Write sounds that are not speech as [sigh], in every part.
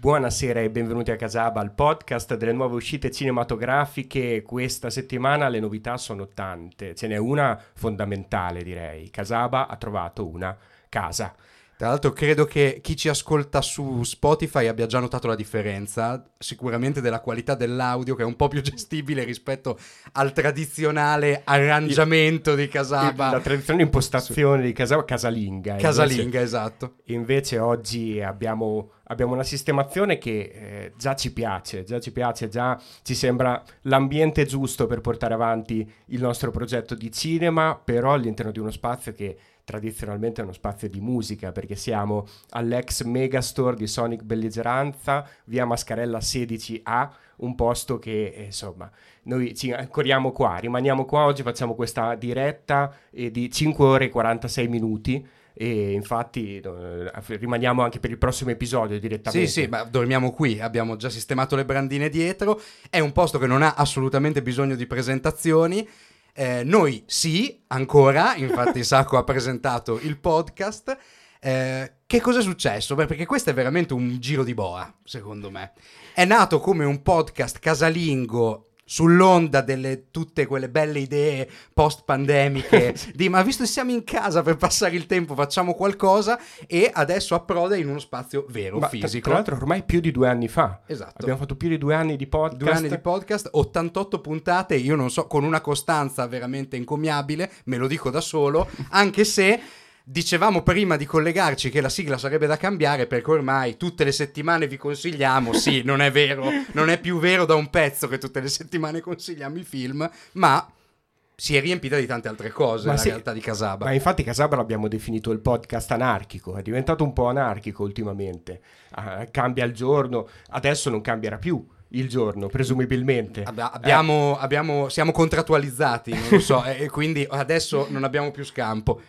Buonasera e benvenuti a Casaba, al podcast delle nuove uscite cinematografiche. Questa settimana le novità sono tante, ce n'è una fondamentale direi. Casaba ha trovato una casa. Tra l'altro credo che chi ci ascolta su Spotify abbia già notato la differenza, sicuramente della qualità dell'audio che è un po' più gestibile rispetto al tradizionale arrangiamento di Casaba. La tradizionale impostazione di Casaba, casalinga. Casalinga, invece, esatto. Invece oggi abbiamo, abbiamo una sistemazione che eh, già ci piace, già ci piace, già ci sembra l'ambiente giusto per portare avanti il nostro progetto di cinema, però all'interno di uno spazio che tradizionalmente è uno spazio di musica perché siamo all'ex megastore di Sonic Belligeranza, via Mascarella 16A, un posto che eh, insomma noi ci ancoriamo qua, rimaniamo qua, oggi facciamo questa diretta eh, di 5 ore e 46 minuti e infatti eh, rimaniamo anche per il prossimo episodio direttamente. Sì, sì, ma dormiamo qui, abbiamo già sistemato le brandine dietro, è un posto che non ha assolutamente bisogno di presentazioni eh, noi sì, ancora, infatti [laughs] Sacco ha presentato il podcast. Eh, che cosa è successo? Beh, perché questo è veramente un giro di boa, secondo me. È nato come un podcast casalingo sull'onda delle tutte quelle belle idee post pandemiche [laughs] di ma visto che siamo in casa per passare il tempo facciamo qualcosa e adesso approda in uno spazio vero, ma fisico. Tra l'altro ormai più di due anni fa. Esatto. Abbiamo fatto più di due anni di podcast. Due anni di podcast, 88 puntate, io non so, con una costanza veramente incommiabile, me lo dico da solo, anche se Dicevamo prima di collegarci che la sigla sarebbe da cambiare perché ormai tutte le settimane vi consigliamo, sì, [laughs] non è vero, non è più vero da un pezzo che tutte le settimane consigliamo i film, ma si è riempita di tante altre cose ma la sì, realtà di Casaba. Ma infatti Casaba l'abbiamo definito il podcast anarchico, è diventato un po' anarchico ultimamente, uh, cambia il giorno, adesso non cambierà più il giorno, presumibilmente. Ab- abbiamo, eh. abbiamo, siamo contrattualizzati, non lo so, [laughs] e quindi adesso non abbiamo più scampo.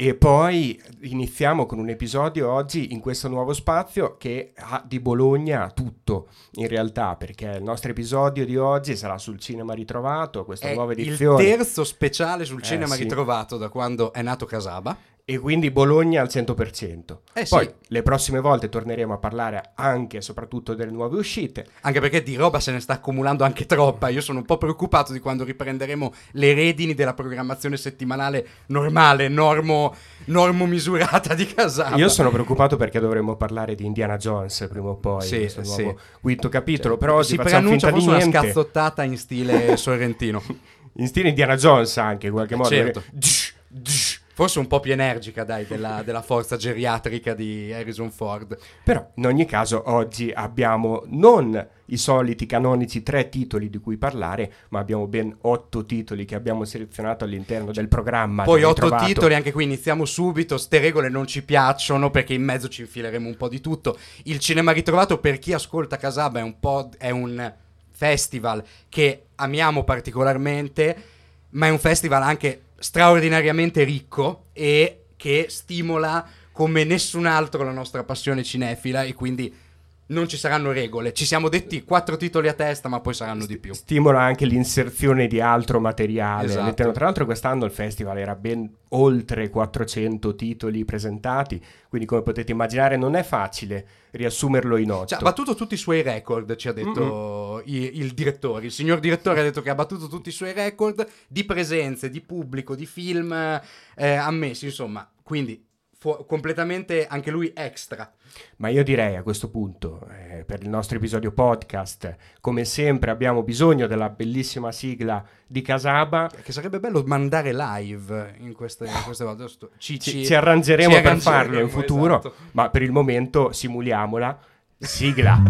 E poi iniziamo con un episodio oggi in questo nuovo spazio che ha di Bologna tutto in realtà, perché il nostro episodio di oggi sarà sul cinema ritrovato, questa è nuova edizione. Il terzo speciale sul eh, cinema sì. ritrovato da quando è nato Casaba e quindi Bologna al 100%. Eh Poi sì. le prossime volte torneremo a parlare anche e soprattutto delle nuove uscite. Anche perché di roba se ne sta accumulando anche troppa. Io sono un po' preoccupato di quando riprenderemo le redini della programmazione settimanale normale, normo, normo misurata di casa. Io sono preoccupato perché dovremmo parlare di Indiana Jones prima o poi, sì, questo sì. nuovo quinto capitolo, cioè, però si preannuncia forse una scazzottata in stile [laughs] sorrentino. in stile Indiana Jones anche in qualche modo. Certo. Forse un po' più energica, dai, della, [laughs] della, forza geriatrica di Harrison Ford. Però, in ogni caso, oggi abbiamo non i soliti canonici tre titoli di cui parlare, ma abbiamo ben otto titoli che abbiamo selezionato all'interno del programma. Poi otto trovato. titoli, anche qui iniziamo subito. Ste regole non ci piacciono perché in mezzo ci infileremo un po' di tutto. Il cinema ritrovato, per chi ascolta Casaba, è un, pod, è un festival che amiamo particolarmente, ma è un festival anche straordinariamente ricco e che stimola come nessun altro la nostra passione cinefila e quindi non ci saranno regole. Ci siamo detti quattro titoli a testa, ma poi saranno di più. Stimola anche l'inserzione di altro materiale. Esatto. Tra l'altro, quest'anno il festival era ben oltre 400 titoli presentati. Quindi, come potete immaginare, non è facile riassumerlo in otto. Cioè, ha battuto tutti i suoi record, ci ha detto il, il, direttore. Il signor direttore ha detto che ha battuto tutti i suoi record di presenze, di pubblico, di film eh, ammessi, insomma. Quindi fu- completamente anche lui extra. Ma io direi a questo punto, eh, per il nostro episodio podcast, come sempre abbiamo bisogno della bellissima sigla di Casaba. Che sarebbe bello mandare live in queste, in queste volte. Ci, ci, ci, arrangeremo ci per farlo in futuro, esatto. ma per il momento simuliamola. Sigla.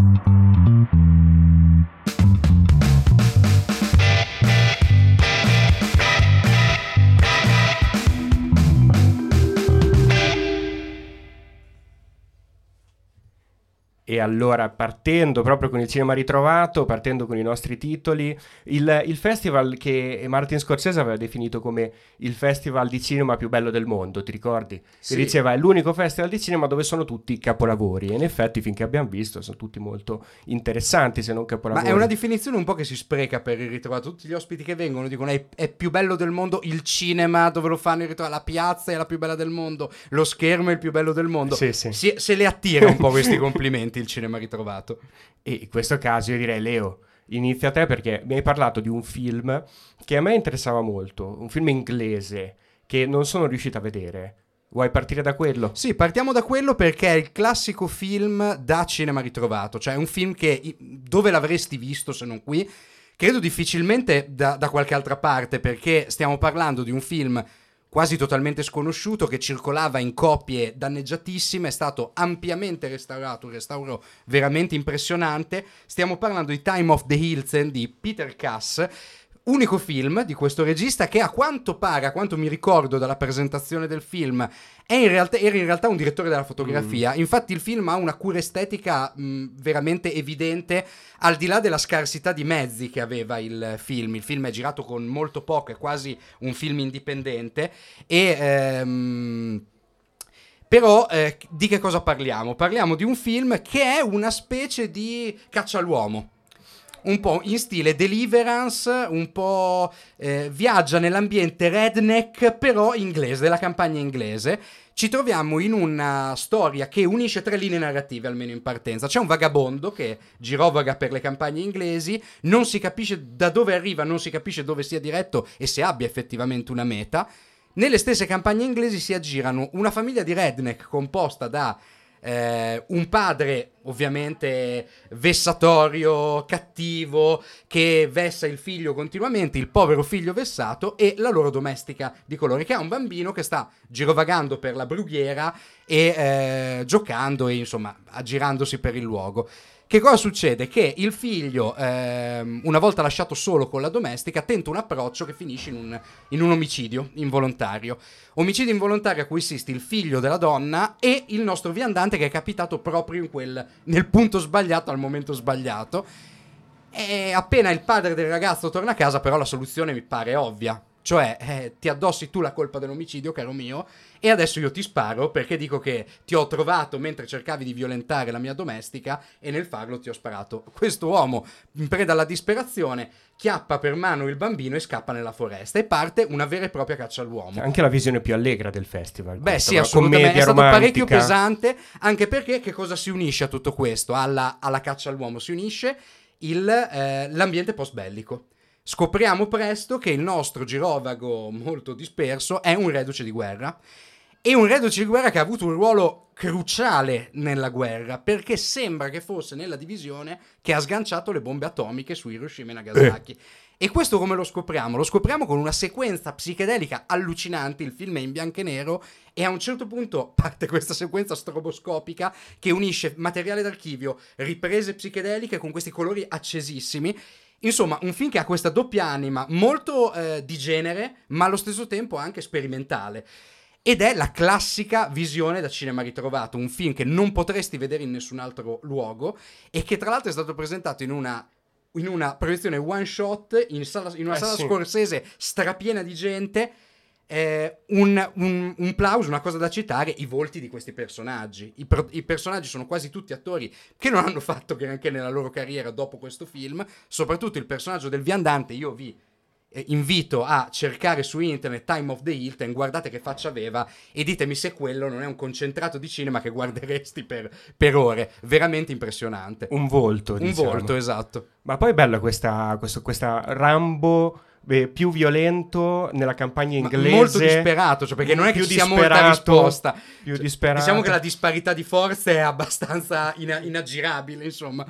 E allora, partendo proprio con il cinema ritrovato, partendo con i nostri titoli, il, il, festival che Martin Scorsese aveva definito come il festival di cinema più bello del mondo, ti ricordi? Sì. Che diceva è l'unico festival di cinema dove sono tutti capolavori. E in effetti, finché abbiamo visto, sono tutti molto interessanti, se non capolavori. Ma è una definizione un po' che si spreca per il ritrovato. Tutti gli ospiti che vengono dicono è, è più bello del mondo il cinema dove lo fanno il ritrovato, la piazza è la più bella del mondo, lo schermo è il più bello del mondo. Sì, sì. Si, se le attira un po' questi [laughs] complimenti il cinema ritrovato. E in questo caso io direi Leo, inizia te perché mi hai parlato di un film che a me interessava molto, un film inglese che non sono riuscito a vedere. Vuoi partire da quello? Sì, partiamo da quello perché è il classico film da cinema ritrovato, cioè un film che dove l'avresti visto se non qui? Credo difficilmente da, da qualche altra parte perché stiamo parlando di un film quasi totalmente sconosciuto che circolava in copie danneggiatissime, è stato ampiamente restaurato, un restauro veramente impressionante. Stiamo parlando di Time of the Hilton di Peter Cass unico film di questo regista che a quanto pare, a quanto mi ricordo dalla presentazione del film, in realtà, era in realtà un direttore della fotografia. Mm. Infatti il film ha una cura estetica mh, veramente evidente, al di là della scarsità di mezzi che aveva il film. Il film è girato con molto poco, è quasi un film indipendente e... Ehm, però eh, di che cosa parliamo? Parliamo di un film che è una specie di caccia all'uomo un po' in stile Deliverance, un po' eh, viaggia nell'ambiente redneck, però inglese, della campagna inglese. Ci troviamo in una storia che unisce tre linee narrative, almeno in partenza. C'è un vagabondo che girovaga per le campagne inglesi, non si capisce da dove arriva, non si capisce dove sia diretto e se abbia effettivamente una meta. Nelle stesse campagne inglesi si aggirano una famiglia di redneck composta da eh, un padre ovviamente vessatorio, cattivo, che vessa il figlio continuamente, il povero figlio vessato, e la loro domestica di colore, che ha un bambino che sta girovagando per la brughiera e eh, giocando e insomma aggirandosi per il luogo. Che cosa succede? Che il figlio, ehm, una volta lasciato solo con la domestica, tenta un approccio che finisce in un, in un omicidio involontario. Omicidio involontario a cui assiste il figlio della donna e il nostro viandante che è capitato proprio quel, nel punto sbagliato al momento sbagliato. E appena il padre del ragazzo torna a casa, però la soluzione mi pare ovvia. Cioè, eh, ti addossi tu la colpa dell'omicidio, caro mio, e adesso io ti sparo perché dico che ti ho trovato mentre cercavi di violentare la mia domestica e nel farlo ti ho sparato. Questo uomo, in preda alla disperazione, chiappa per mano il bambino e scappa nella foresta e parte una vera e propria caccia all'uomo. Anche la visione più allegra del festival. Beh, sì, assolutamente. È stato romantica. parecchio pesante, anche perché che cosa si unisce a tutto questo? Alla, alla caccia all'uomo si unisce il, eh, l'ambiente post bellico. Scopriamo presto che il nostro girovago molto disperso è un reduce di guerra e un reduce di guerra che ha avuto un ruolo cruciale nella guerra perché sembra che fosse nella divisione che ha sganciato le bombe atomiche su Hiroshima e Nagasaki. Eh. E questo come lo scopriamo? Lo scopriamo con una sequenza psichedelica allucinante, il film è in bianco e nero e a un certo punto parte questa sequenza stroboscopica che unisce materiale d'archivio, riprese psichedeliche con questi colori accesissimi. Insomma, un film che ha questa doppia anima molto eh, di genere, ma allo stesso tempo anche sperimentale. Ed è la classica visione da cinema ritrovato, un film che non potresti vedere in nessun altro luogo e che tra l'altro è stato presentato in una, in una proiezione one shot in, sala, in una eh, sala sì. scorsese strapiena di gente. Eh, un, un, un, plauso, una cosa da citare, i volti di questi personaggi. I, pro, I, personaggi sono quasi tutti attori che non hanno fatto granché nella loro carriera dopo questo film, soprattutto il personaggio del viandante, io vi eh, invito a cercare su internet Time of the Hilton, guardate che faccia aveva e ditemi se quello non è un concentrato di cinema che guarderesti per, per ore. Veramente impressionante. Un volto, Un diciamo. volto, esatto. Ma poi è bella questa, questo, questa Rambo... Beh, più violento nella campagna inglese. Ma molto disperato, cioè perché non è che ci sia molta risposta. Più cioè, disperato. Diciamo che la disparità di forze è abbastanza ina- inaggirabile, insomma.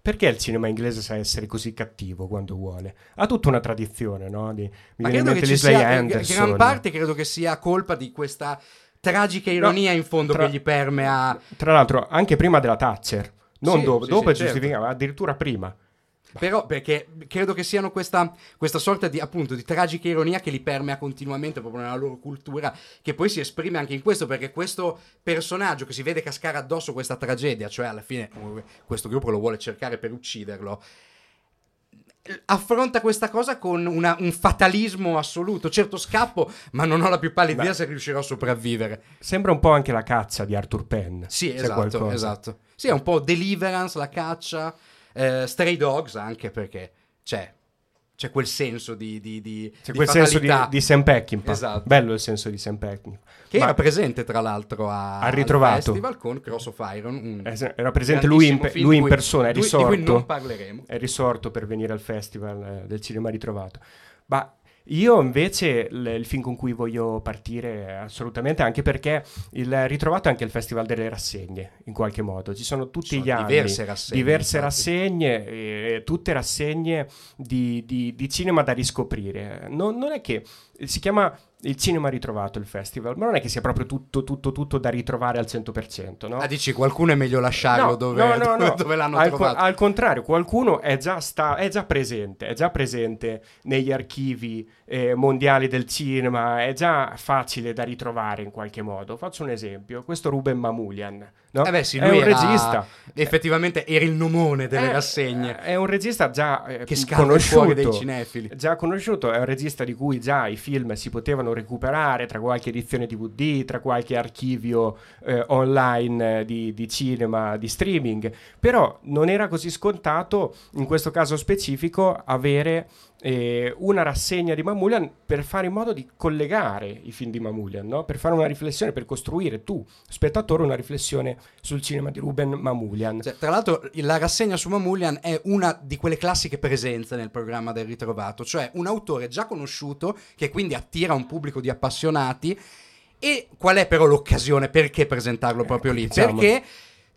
Perché il cinema inglese sa essere così cattivo quando vuole? Ha tutta una tradizione, no? Di, Ma credo che ci sia, gran parte credo che sia colpa di questa tragica ironia no, in fondo tra, che gli permea. Tra l'altro, anche prima della Thatcher, non sì, dopo, sì, dopo sì, certo. giustificava, addirittura prima. Però perché credo che siano questa, questa sorta di, appunto, di tragica ironia che li permea continuamente proprio nella loro cultura, che poi si esprime anche in questo, perché questo personaggio che si vede cascare addosso questa tragedia, cioè alla fine questo gruppo lo vuole cercare per ucciderlo, affronta questa cosa con una, un fatalismo assoluto. Certo scappo, ma non ho la più pallida idea se riuscirò a sopravvivere. Sembra un po' anche la caccia di Arthur Penn. Sì, esatto, esatto. Sì, è un po' Deliverance, la caccia. Eh, Stray Dogs anche perché c'è c'è quel senso di, di, di C'è di quel senso di, fatalità. di Sam Peckinpah. Esatto. Bello il senso di Sam Peckinpah. che Ma- era presente tra l'altro a, Ha ritrovato. al festival con Cross of Iron Eh, era presente lui in, pe- lui in persona, è cui- di cui risorto. non parleremo è risorto per venire al festival eh, del cinema ritrovato. Ma io invece l- il film con cui voglio partire assolutamente anche perché il ritrovato anche il festival delle rassegne in qualche modo. Ci sono tutti Sono gli anni diverse rassegne, diverse rassegne, eh, tutte rassegne di, di- di cinema da riscoprire. Non, non è che si chiama il cinema ritrovato il festival, ma non è che sia proprio tutto, tutto, tutto da ritrovare al 100%, no? ah dici qualcuno è meglio lasciarlo No, dove, no, no, dove- no. [laughs] dove l'hanno al, trovato al contrario, qualcuno è già, sta- è già presente, è già presente negli archivi eh, mondiali del cinema, è già facile da ritrovare in qualche modo. Faccio un esempio, questo Ruben Mamulian, no? Eh beh, sì, è un era- regista. effettivamente era il nomone delle Eh, rassegne È un regista già eh, che conosciuto. dei cinefili Già conosciuto, è un regista di cui già i film si potevano recuperare tra qualche edizione DVD, tra qualche archivio eh, online eh, di, di cinema, di streaming, però non era così scontato in questo caso specifico avere eh, una rassegna di Mamulian per fare in modo di collegare i film di Mamulian, no? per fare una riflessione, per costruire tu, spettatore, una riflessione sul cinema di Ruben Mamulian. Cioè, tra l'altro la rassegna su Mamulian è una di quelle classiche presenze nel programma del ritrovato, cioè un autore già conosciuto che quindi attira un pubblico di appassionati e qual è però l'occasione perché presentarlo proprio lì? diciamo. Perché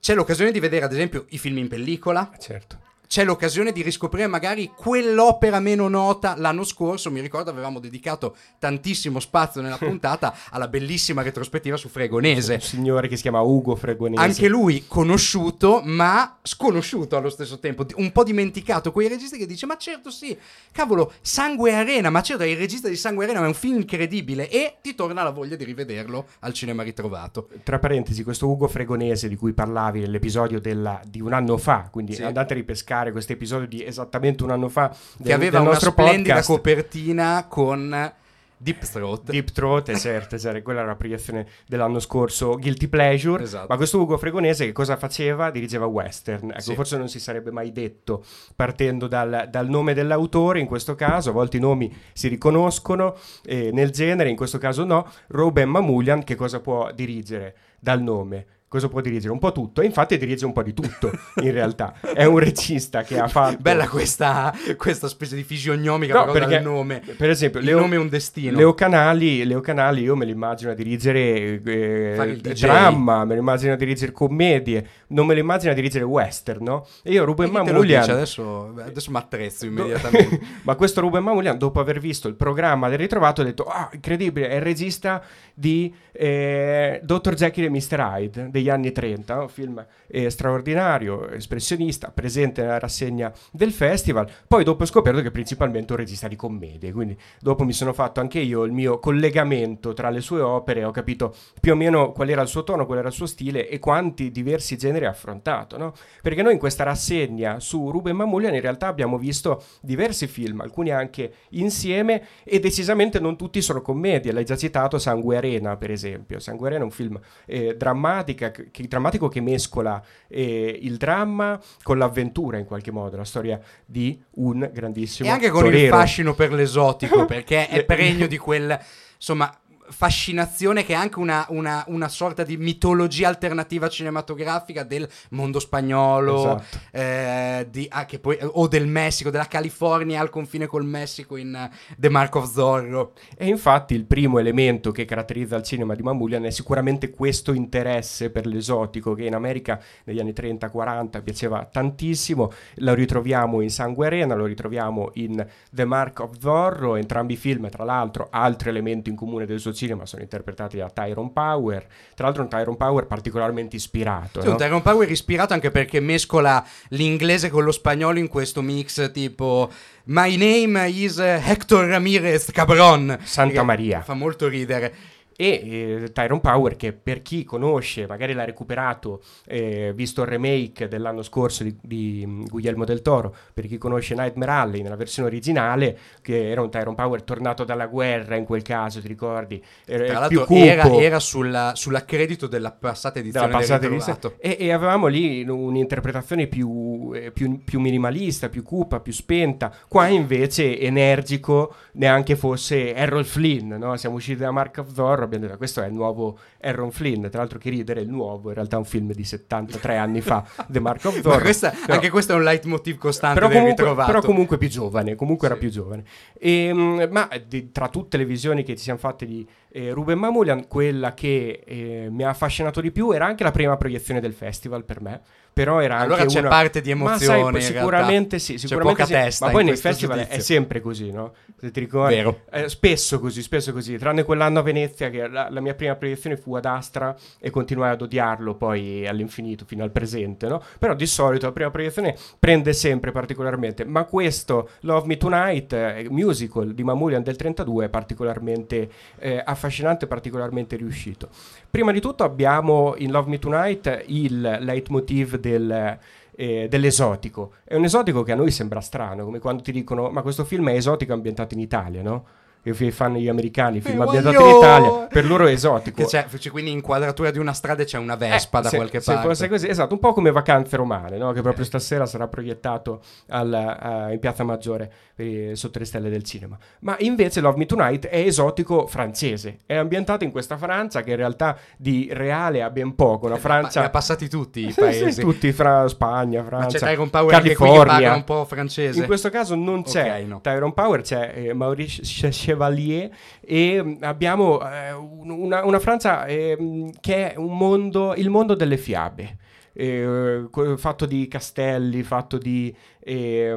c'è l'occasione di vedere ad esempio i film in pellicola, Certo. C'è l'occasione di riscoprire magari quell'opera meno nota l'anno scorso. Mi ricordo avevamo dedicato tantissimo spazio nella [laughs] puntata alla bellissima retrospettiva su Fregonese. Un signore che si chiama Ugo Fregonese. Anche lui conosciuto, ma sconosciuto allo stesso tempo, un po' dimenticato. Quei registi che dice: Ma certo, sì, cavolo, Sangue Arena, ma certo, è il regista di Sangue Arena, ma è un film incredibile. E ti torna la voglia di rivederlo al cinema ritrovato. Tra parentesi, questo Ugo Fregonese di cui parlavi nell'episodio della- di un anno fa, quindi Sì. andate a ripescare questo episodio di esattamente un anno fa del, Che aveva del una splendida podcast. copertina con Deep Throat. Deep Throat, esatto, esatto, quella era la proiezione dell'anno scorso, Guilty Pleasure, Esatto. ma questo Ugo Fregonese che cosa faceva? Dirigeva western, ecco, Sì. forse non si sarebbe mai detto, partendo dal, dal nome dell'autore, in questo caso, a volte i nomi si riconoscono eh, nel genere, in questo caso no, Ruben Mamulian che cosa può dirigere dal nome? Cosa può dirigere? Un po' tutto, e infatti dirige un po' di tutto, in realtà. È un regista che ha fatto... Bella questa, questa specie di fisionomica No, perché, nome. per esempio, Il Leo, nome è un destino. Leo Canali, Leo Canali io me lo immagino a dirigere eh, dramma, me lo immagino a dirigere commedie, non me lo immagino a dirigere western, no? E io Ruben dice? Adesso, adesso mi attrezzo immediatamente. [laughs] Ma questo Ruben Mamulian, dopo aver visto il programma del ritrovato, ha detto: Ah, incredibile, è il regista di eh, Dr. Jekyll e Mr. Hyde degli anni 30, un film eh, straordinario, espressionista, presente nella rassegna del festival. Poi dopo ho scoperto che è principalmente un regista di commedie, quindi dopo mi sono fatto anche io il mio collegamento tra le sue opere, ho capito più o meno qual era il suo tono, qual era il suo stile e quanti diversi generi ha affrontato, no? Perché noi in questa rassegna su Ruben Mamulian in realtà abbiamo visto diversi film, alcuni anche insieme e decisamente non tutti sono commedie. L'hai già citato Sangue Arena, per esempio. Sangue Arena è un film eh, drammatica, che, drammatico che mescola eh, il dramma con l'avventura in qualche modo, la storia di un grandissimo E anche con il torero. fascino per l'esotico, [laughs] perché è pregno di quel, insomma, fascinazione che è anche una, una- una sorta di mitologia alternativa cinematografica del mondo spagnolo, Esatto. eh, di- ah, poi- o del Messico, della California al confine col Messico in eh, The Mark of Zorro. E infatti il primo elemento che caratterizza il cinema di Mamulian è sicuramente questo interesse per l'esotico che in America negli anni 30-40 piaceva tantissimo, lo ritroviamo in Sangue Arena, lo ritroviamo in The Mark of Zorro, entrambi i film tra l'altro altro elemento in comune del suo cinema sono interpretati da Tyrone Power, tra l'altro un Tyrone Power particolarmente ispirato. Sì, no? un Tyrone Power ispirato anche perché mescola l'inglese con lo spagnolo in questo mix tipo My name is Hector Ramirez Cabron. Santa Maria. Fa molto ridere. E eh, Tyrone Power che per chi conosce, magari l'ha recuperato, eh, visto il remake dell'anno scorso di, di mm, Guglielmo del Toro, per chi conosce Nightmare Alley nella versione originale, che era un Tyrone Power tornato dalla guerra in quel caso, ti ricordi? Era, più cupo. era, era sulla, sull'accredito della passata edizione della passata edizione. E, e, avevamo lì un'interpretazione più, eh, più, più minimalista, più cupa, più spenta, qua invece energico, neanche fosse Errol Flynn, no? siamo usciti da Mark of Thor abbiamo detto questo è il nuovo Aaron Flynn, tra l'altro che ridere il nuovo, in realtà è un film di 73 anni fa, [laughs] The Mark of Thor. Questa, però, anche questo è un leitmotiv costante però comunque, però comunque più giovane, comunque sì. era più giovane. E, ehm, ma di, tra tutte le visioni che ci siamo fatte di eh, Ruben Mamulian, quella che eh, mi ha affascinato di più era anche la prima proiezione del festival per me però era allora anche c'è una... parte di emozione ma sai, sicuramente sì sicuramente c'è poca sì. testa ma poi nei festival giudizio. è sempre così no? se ti ricordi Vero. Eh, spesso così spesso così tranne quell'anno a Venezia che la, la, mia prima proiezione fu ad Astra e continuai ad odiarlo poi all'infinito fino al presente no? però di solito la prima proiezione prende sempre particolarmente ma questo Love Me Tonight eh, musical di Mamulian del 32 è particolarmente eh, affascinante particolarmente riuscito prima di tutto abbiamo in Love Me Tonight il leitmotiv del, eh, dell'esotico. È un esotico che a noi sembra strano, come quando ti dicono ma questo film è esotico ambientato in Italia, no? che fanno gli americani, film eh, ambientati in Italia, per loro è [laughs] esotico. C'è, c'è quindi inquadratura di una strada e c'è una Vespa eh, da se, qualche se parte. fosse così, esatto, un po' come Vacanze Romane, no? che proprio stasera sarà proiettato al, uh, in Piazza Maggiore eh, sotto le stelle del cinema. Ma invece Love Me Tonight è esotico francese, è ambientato in questa Francia che in realtà di reale ha ben poco, una Francia... Ma, ha passati tutti i [laughs] paesi. tutti, fra Spagna, Francia, Ma c'è Power California. un po' francese. In questo caso non c'è okay, no. Tyrone Power, c'è eh, Maurice Chevalier e mm, abbiamo eh, una, una, Francia eh, che è un mondo, il mondo delle fiabe. Eh, fatto di castelli, fatto di eh,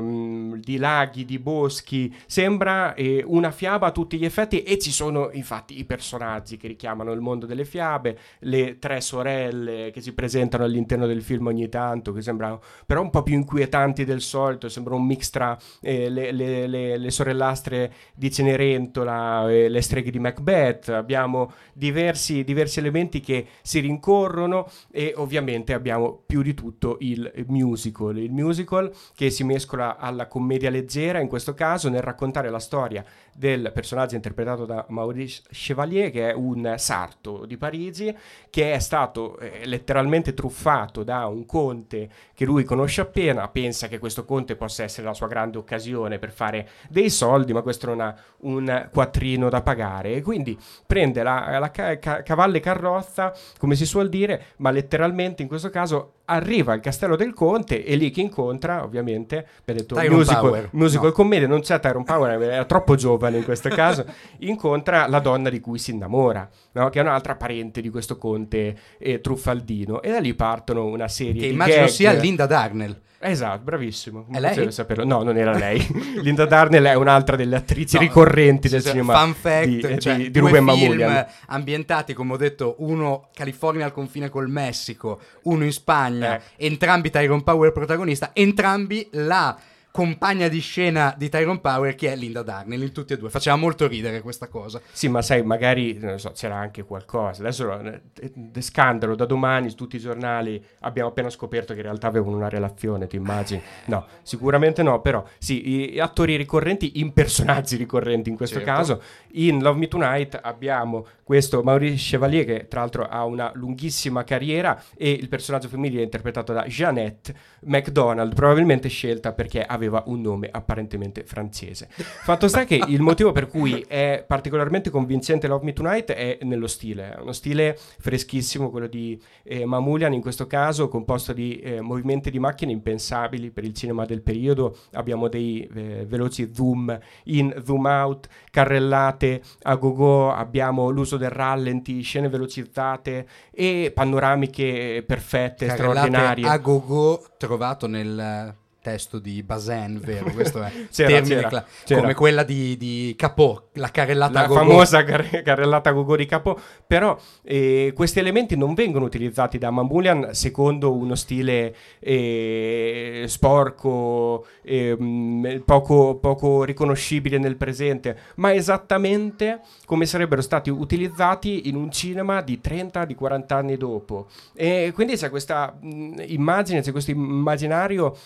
di laghi, di boschi, sembra eh, una fiaba a tutti gli effetti e ci sono infatti i personaggi che richiamano il mondo delle fiabe, le tre sorelle che si presentano all'interno del film ogni tanto, che sembrano però un po' più inquietanti del solito, sembra un mix tra eh, le, le, le, le, sorellastre di Cenerentola e le streghe di Macbeth, abbiamo diversi, diversi elementi che si rincorrono e ovviamente abbiamo più di tutto il musical, il musical che si mescola alla commedia leggera, in questo caso nel raccontare la storia del personaggio interpretato da Maurice Chevalier, che è un sarto di Parigi, che è stato eh, letteralmente truffato da un conte che lui conosce appena, pensa che questo conte possa essere la sua grande occasione per fare dei soldi, ma questo non ha un quattrino da pagare, e quindi prende la, la ca- cavallo carrozza, come si suol dire, ma letteralmente in questo caso arriva al castello del conte e lì che incontra ovviamente abbiamo detto Tyrone musical, Power. musical no. commedia non c'è Tyrone Power [laughs] era troppo giovane in questo caso incontra la donna di cui si innamora no? che è un'altra parente di questo conte eh, truffaldino e da lì partono una serie che di immagino gag. sia Linda Darnell Esatto, bravissimo. È lei? Saperlo. No, non era lei. [laughs] Linda Darnell è un'altra delle attrici no, ricorrenti del cinema. Fun fact, di, cioè, di, di Ruben Mamulian. ambientati, come ho detto, uno California al confine col Messico, uno in Spagna, eh. entrambi Tyrone Power protagonista, entrambi la compagna di scena di Tyrone Power che è Linda Darnell in tutti e due. Faceva molto ridere questa cosa. Sì, ma sai, magari so, c'era anche qualcosa. Adesso eh, scandalo, da domani su tutti i giornali abbiamo appena scoperto che in realtà avevano una relazione, ti immagini? [laughs] No, sicuramente no, però sì, i, attori ricorrenti in personaggi ricorrenti in questo certo. caso. In Love Me Tonight abbiamo questo Maurice Chevalier che tra l'altro ha una lunghissima carriera e il personaggio femminile è interpretato da Jeannette McDonald, probabilmente scelta perché aveva un nome apparentemente francese. Fatto sta che il motivo per cui è particolarmente convincente Love Me Tonight è nello stile, è uno stile freschissimo, quello di eh, Mamulian in questo caso, composto di eh, movimenti di macchine impensabili per il cinema del periodo, abbiamo dei eh, veloci zoom in, zoom out, carrellate a go-go, abbiamo l'uso del rallenti, scene velocizzate e panoramiche perfette, Carrellate straordinarie. a go-go trovato nel testo di Bazin, vero? [laughs] Questo è C'era, termine c'era, cla- c'era. come quella di, di Capò, la carrellata la a go-go. famosa car- carrellata Gogò di Capo, però eh, questi elementi non vengono utilizzati da Mambulian secondo uno stile eh, sporco, ehm, poco, poco riconoscibile nel presente, ma esattamente come sarebbero stati utilizzati in un cinema di 30, di 40 anni dopo. E quindi c'è questa mh, immagine, c'è questo immaginario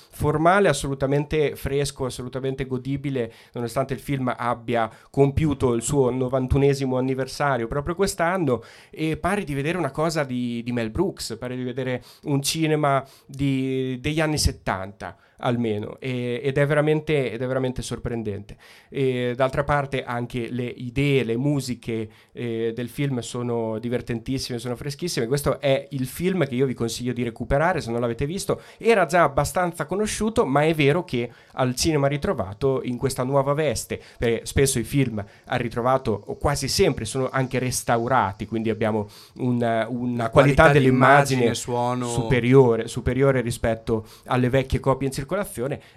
formale assolutamente fresco, assolutamente godibile, nonostante il film abbia compiuto il suo 91esimo anniversario proprio quest'anno e pare di vedere una cosa di, di Mel Brooks, pare di vedere un cinema di- degli anni 70 almeno e- ed, è veramente, ed è veramente sorprendente. E, d'altra parte anche le idee, le musiche eh, del film sono divertentissime, sono freschissime. Questo è il film che io vi consiglio di recuperare se non l'avete visto. Era già abbastanza conosciuto, ma è vero che al cinema ritrovato in questa nuova veste, perché spesso i film al ritrovato o quasi sempre sono anche restaurati, quindi abbiamo una, una qualità, qualità dell'immagine dell'immagine, suono. superiore, superiore rispetto alle vecchie copie in circolazione.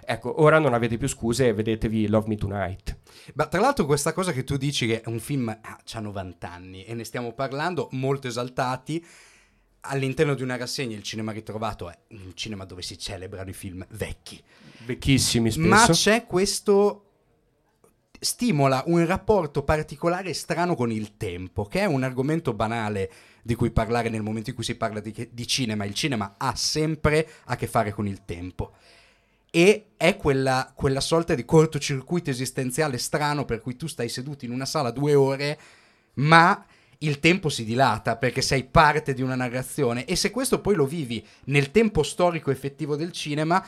Ecco, ora non avete più scuse, vedetevi Love Me Tonight. Ma tra l'altro questa cosa che tu dici che è un film ah, c'ha 90 anni e ne stiamo parlando molto esaltati all'interno di una rassegna il cinema ritrovato è un cinema dove si celebrano i film vecchi Vecchissimi spesso. ma c'è questo stimola un rapporto particolare e strano con il tempo che è un argomento banale di cui parlare nel momento in cui si parla di, di cinema il cinema ha sempre a che fare con il tempo e è quella, quella sorta di cortocircuito esistenziale strano per cui tu stai seduto in una sala due ore, ma il tempo si dilata perché sei parte di una narrazione e se questo poi lo vivi nel tempo storico effettivo del cinema,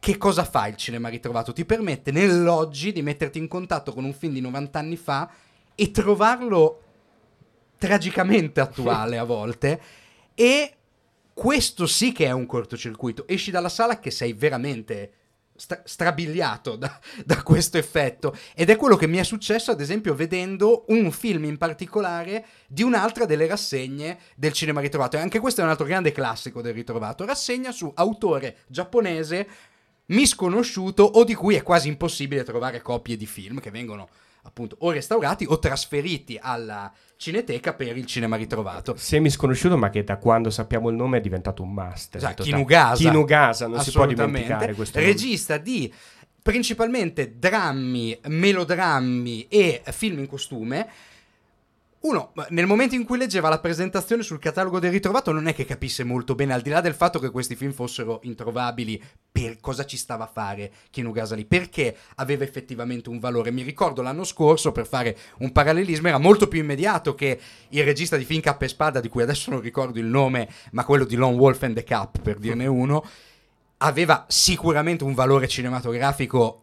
che cosa fa il cinema ritrovato? Ti permette nell'oggi di metterti in contatto con un film di 90 anni fa e trovarlo tragicamente attuale a volte e questo sì che è un cortocircuito. Esci dalla sala che sei veramente stra- strabiliato da, [laughs] da questo effetto. Ed è quello che mi è successo, ad esempio, vedendo un film in particolare di un'altra delle rassegne del cinema ritrovato. E anche questo è un altro grande classico del ritrovato. Rassegna su autore giapponese misconosciuto o di cui è quasi impossibile trovare copie di film che vengono appunto o restaurati o trasferiti alla cineteca per il cinema ritrovato. Semi sconosciuto, ma che da quando sappiamo il nome è diventato un master. Esatto. Kinugasa. Kinugasa, non si può dimenticare questo nome. Regista di principalmente drammi, melodrammi e film in costume. Uno, nel momento in cui leggeva la presentazione sul catalogo del ritrovato, non è che capisse molto bene, al di là del fatto che questi film fossero introvabili, per cosa ci stava a fare Kinugasa lì, perché aveva effettivamente un valore. Mi ricordo l'anno scorso, per fare un parallelismo, era molto più immediato che il regista di film Cappa e Spada, di cui adesso non ricordo il nome, ma quello di Lone Wolf and the Cap, per dirne uno, aveva sicuramente un valore cinematografico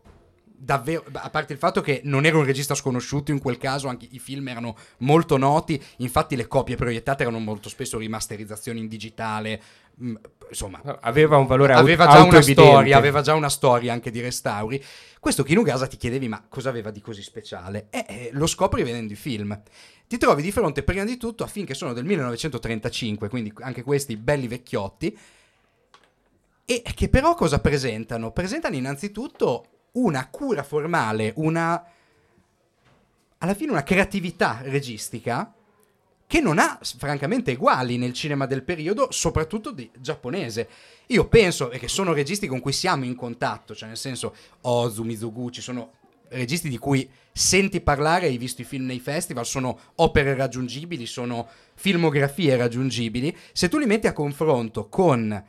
davvero a parte il fatto che non era un regista sconosciuto in quel caso anche i film erano molto noti infatti le copie proiettate erano molto spesso rimasterizzazioni in digitale mm, insomma. Aveva un valore aveva già una storia aveva già una storia anche di restauri. Questo Kinugasa ti chiedevi ma cosa aveva di così speciale? E eh, lo scopri vedendo i film. Ti trovi di fronte prima di tutto a film che sono del 1935 quindi anche questi belli vecchiotti e che però cosa presentano? Presentano innanzitutto una cura formale, una alla fine una creatività registica che non ha francamente uguali nel cinema del periodo, soprattutto di giapponese. Io penso che sono registi con cui siamo in contatto, cioè nel senso Ozu, Mizoguchi, sono registi di cui senti parlare, hai visto i film nei festival, sono opere raggiungibili, sono filmografie raggiungibili. Se tu li metti a confronto con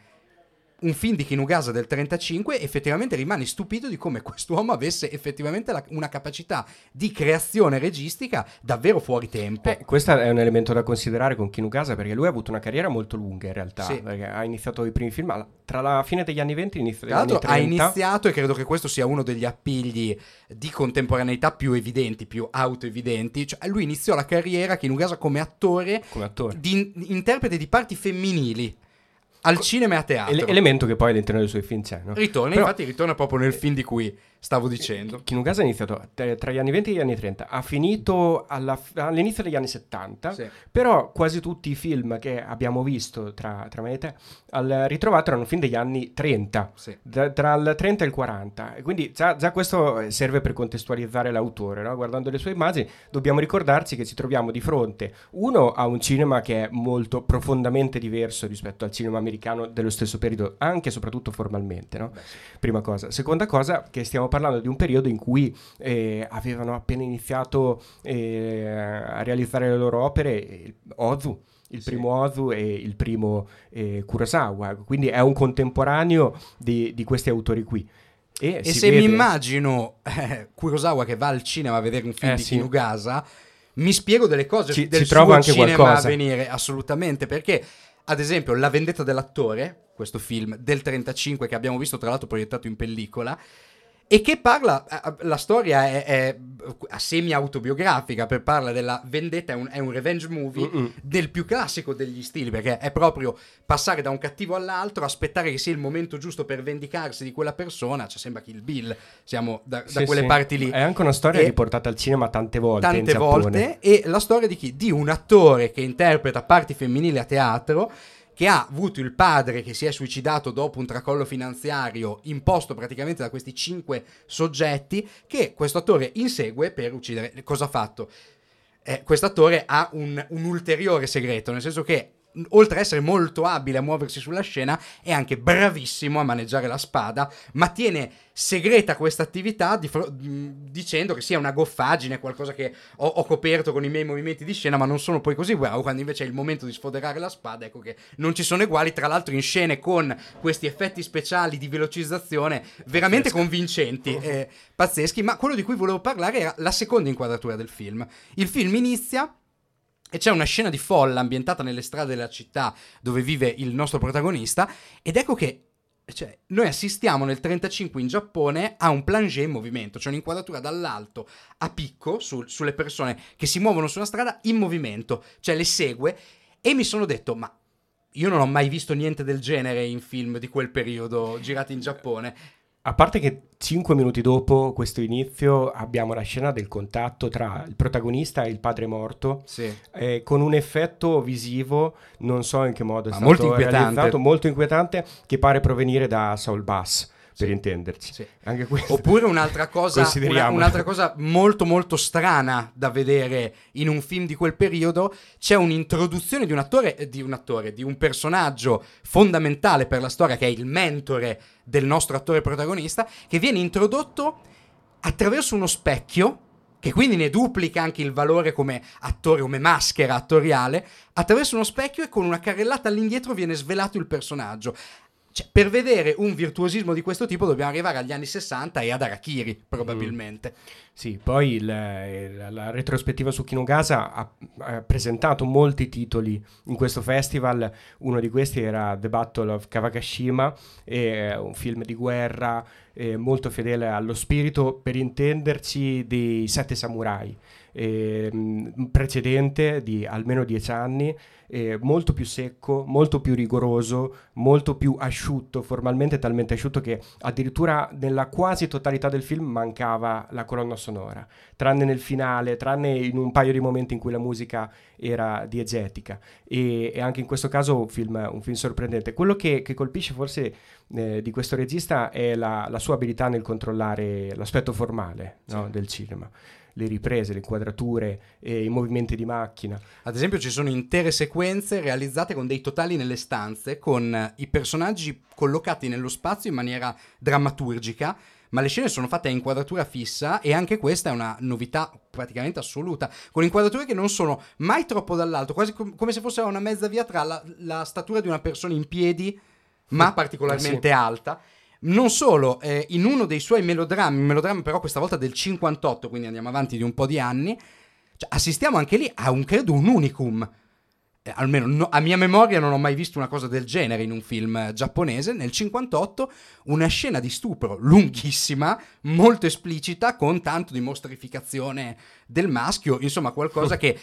un film di Kinugasa del 35 effettivamente rimani stupito di come quest'uomo avesse effettivamente la- una capacità di creazione registica davvero fuori tempo. Eh, questo è un elemento da considerare con Kinugasa perché lui ha avuto una carriera molto lunga in realtà. Sì. Perché ha iniziato i primi film alla- tra la fine degli anni 20 e l'inizio degli anni ha 30. iniziato, e credo che questo sia uno degli appigli di contemporaneità più evidenti, più autoevidenti, cioè lui iniziò la carriera Kinugasa come attore, come attore. di interprete di parti femminili al cinema e a teatro. Ele- elemento che poi all'interno dei suoi film c'è, no? Ritorna, Però- infatti ritorna proprio nel film di cui stavo dicendo. Kinugasa ha iniziato tra gli anni 20 e gli anni 30, ha finito alla, all'inizio degli anni 70, sì. però quasi tutti i film che abbiamo visto tra, tra me e te al ritrovato erano film degli anni 30, sì. da, tra il 30 e il 40, e quindi già, già questo serve per contestualizzare l'autore, no? guardando le sue immagini dobbiamo ricordarci che ci troviamo di fronte, uno, a un cinema che è molto profondamente diverso rispetto al cinema americano dello stesso periodo, anche e soprattutto formalmente, no? prima cosa. Seconda cosa, che stiamo parlando di un periodo in cui eh, avevano appena iniziato eh, a realizzare le loro opere Ozu, il sì. primo Ozu e il primo eh, Kurosawa, quindi è un contemporaneo di, di questi autori qui. E, e se vede... mi immagino eh, Kurosawa che va al cinema a vedere un film eh, di sì. Kinugasa, mi spiego delle cose ci, del ci suo anche cinema qualcosa. a venire, assolutamente, perché ad esempio La vendetta dell'attore, questo film del 35 che abbiamo visto tra l'altro proiettato in pellicola, e che parla, la storia è, è semi-autobiografica, per parla della vendetta, è un, è un revenge movie Mm-mm. del più classico degli stili, perché è proprio passare da un cattivo all'altro, aspettare che sia il momento giusto per vendicarsi di quella persona, cioè sembra Kill Bill, siamo da, da quelle sì. parti lì. È anche una storia e riportata al cinema tante volte Tante volte, e la storia di chi? Di un attore che interpreta parti femminili a teatro, che ha avuto il padre che si è suicidato dopo un tracollo finanziario imposto praticamente da questi cinque soggetti, che questo attore insegue per uccidere. Cosa ha fatto? Eh, questo attore ha un, un ulteriore segreto, nel senso che oltre ad essere molto abile a muoversi sulla scena, è anche bravissimo a maneggiare la spada, ma tiene segreta questa attività di fro- dicendo che sia una goffaggine, qualcosa che ho-, ho, coperto con i miei movimenti di scena, ma non sono poi così bravo. Quando invece è il momento di sfoderare la spada, ecco che non ci sono uguali. Tra l'altro, in scene con questi effetti speciali di velocizzazione veramente Pazzesco. convincenti, uh-huh. eh, pazzeschi. Ma quello di cui volevo parlare era la seconda inquadratura del film. Il film inizia e c'è una scena di folla ambientata nelle strade della città dove vive il nostro protagonista ed ecco che cioè, noi assistiamo nel 35 in Giappone a un plangé in movimento, cioè un'inquadratura dall'alto a picco su, sulle persone che si muovono sulla strada in movimento, cioè le segue e mi sono detto ma io non ho mai visto niente del genere in film di quel periodo girati in Giappone a parte che cinque minuti dopo questo inizio abbiamo la scena del contatto tra il protagonista e il padre morto, sì. eh, con un effetto visivo, non so in che modo è Ma stato molto inquietante. molto inquietante, che pare provenire da Saul Bass per intenderci. Sì. Oppure un'altra [laughs] cosa, una, un'altra cosa molto molto strana da vedere in un film di quel periodo, c'è un'introduzione di un attore, di un attore, di un personaggio fondamentale per la storia che è il mentore del nostro attore protagonista, che viene introdotto attraverso uno specchio che quindi ne duplica anche il valore come attore, come maschera attoriale, attraverso uno specchio e con una carrellata all'indietro viene svelato il personaggio. Cioè, per vedere un virtuosismo di questo tipo dobbiamo arrivare agli anni 60 e ad Arakiri, probabilmente. Mm. Sì, poi il, il, la retrospettiva su Kinugasa ha, ha, presentato molti titoli in questo festival. Uno di questi era The Battle of Kawakashima, un film di guerra eh, molto fedele allo spirito, per intenderci, dei Sette Samurai, eh, precedente di almeno dieci anni eh, molto più secco, molto più rigoroso, molto più asciutto, formalmente talmente asciutto che addirittura nella quasi totalità del film mancava la colonna sonora, tranne nel finale, tranne in un paio di momenti in cui la musica era diegetica e, e anche in questo caso un film, un film sorprendente. Quello che, che colpisce forse eh, di questo regista è la, la, sua abilità nel controllare l'aspetto formale no, sì. del cinema le riprese, le inquadrature, e i movimenti di macchina. Ad esempio ci sono intere sequenze realizzate con dei totali nelle stanze, con i personaggi collocati nello spazio in maniera drammaturgica, ma le scene sono fatte a inquadratura fissa e anche questa è una novità praticamente assoluta, con inquadrature che non sono mai troppo dall'alto, quasi com- come se fosse una mezza via tra la, la statura di una persona in piedi, ma [laughs] particolarmente eh sì. alta non solo, eh, in uno dei suoi melodrammi, melodramma però questa volta del 58, quindi andiamo avanti di un po' di anni, cioè, assistiamo anche lì a un credo un unicum. Eh, almeno no, a mia memoria non ho mai visto una cosa del genere in un film giapponese. Nel 58 una scena di stupro lunghissima, molto esplicita, con tanto di mostrificazione del maschio, insomma qualcosa [laughs] che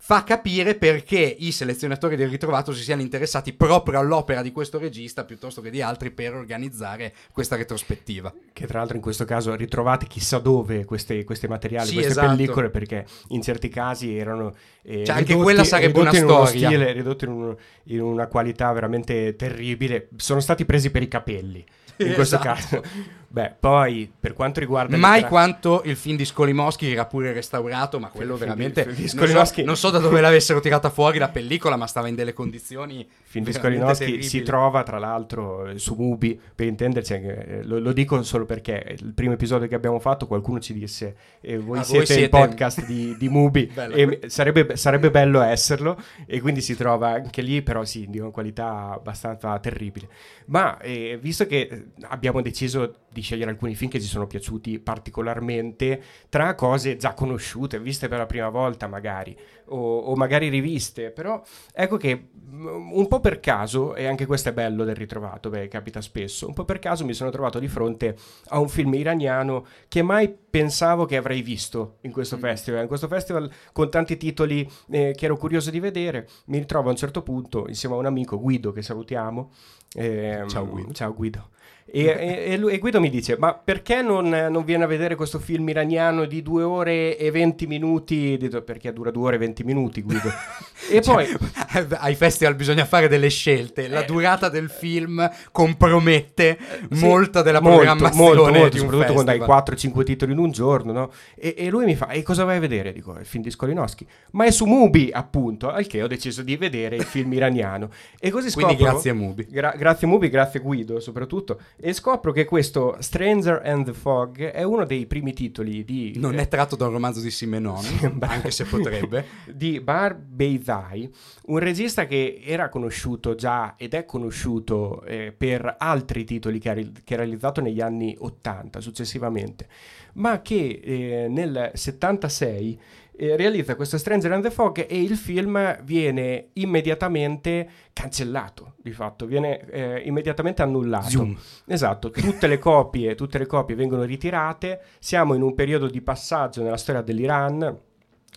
fa capire perché i selezionatori del ritrovato si siano interessati proprio all'opera di questo regista piuttosto che di altri per organizzare questa retrospettiva. Che tra l'altro in questo caso ritrovate chissà dove queste, questi materiali, Sì, queste esatto. pellicole, perché in certi casi erano... eh, Cioè, anche ridotti- quella sarebbe una storia. stile, ridotti in, un- in una qualità veramente terribile. Sono stati presi per i capelli. In questo Esatto. caso, beh, poi per quanto riguarda Mai lettera- quanto il film di Skolimowski era pure restaurato, ma quello Il di- veramente il film di non so, non so da dove l'avessero tirata fuori la pellicola, ma stava in delle condizioni film di terribili. si trova tra l'altro eh, su Mubi per intenderci anche, eh, lo, lo dico solo perché il primo episodio che abbiamo fatto qualcuno ci disse eh, voi Ah, voi siete il siete- podcast di, di Mubi [laughs] e sarebbe, sarebbe bello esserlo e quindi si trova anche lì però sì di una qualità abbastanza terribile. Ma eh, visto che eh, abbiamo deciso di scegliere alcuni film che ci sono piaciuti particolarmente tra cose già conosciute viste per la prima volta magari o, o magari riviste però ecco che mm, un po' per caso, e anche questo è bello del ritrovato, beh, capita spesso, un po' per caso mi sono trovato di fronte a un film iraniano che mai pensavo che avrei visto in questo Mm. festival. In questo festival con tanti titoli eh, che ero curioso di vedere, mi ritrovo a un certo punto insieme a un amico, Guido, che salutiamo. ehm, Ciao, Guido. Ciao Guido. E, e- e lui- e Guido mi dice: Ma perché non, non viene a vedere questo film iraniano di due ore e 20 minuti? Dico, perché dura due ore e 20 minuti, Guido. [laughs] e poi Cioè, [laughs] ai festival bisogna fare delle scelte. La Eh. durata del film compromette Sì, molta della molto, programmazione molto, molto, soprattutto quando hai festival. 4-5 titoli in un giorno, no? E, lui mi fa: E cosa vai a vedere? Dico: Il film di Skolinowski, ma è su Mubi, appunto. Al che ho deciso di vedere il film iraniano. E così scopro. Quindi grazie a Mubi. Gra- grazie Mubi, grazie Guido soprattutto. E scopro che questo Stranger and the Fog è uno dei primi titoli di. Non è tratto da un romanzo di Simenon, [laughs] beh. anche se potrebbe. [laughs] di Bar Beizai, un regista che era conosciuto già ed è conosciuto eh, per altri titoli che ha, che ha realizzato negli anni 80 successivamente, ma che eh, nel 76 eh, realizza questo Stranger and the Fog e il film viene immediatamente cancellato, di fatto, viene eh, immediatamente annullato. Zoom. Esatto, tutte le copie, tutte le copie vengono ritirate, siamo in un periodo di passaggio nella storia dell'Iran,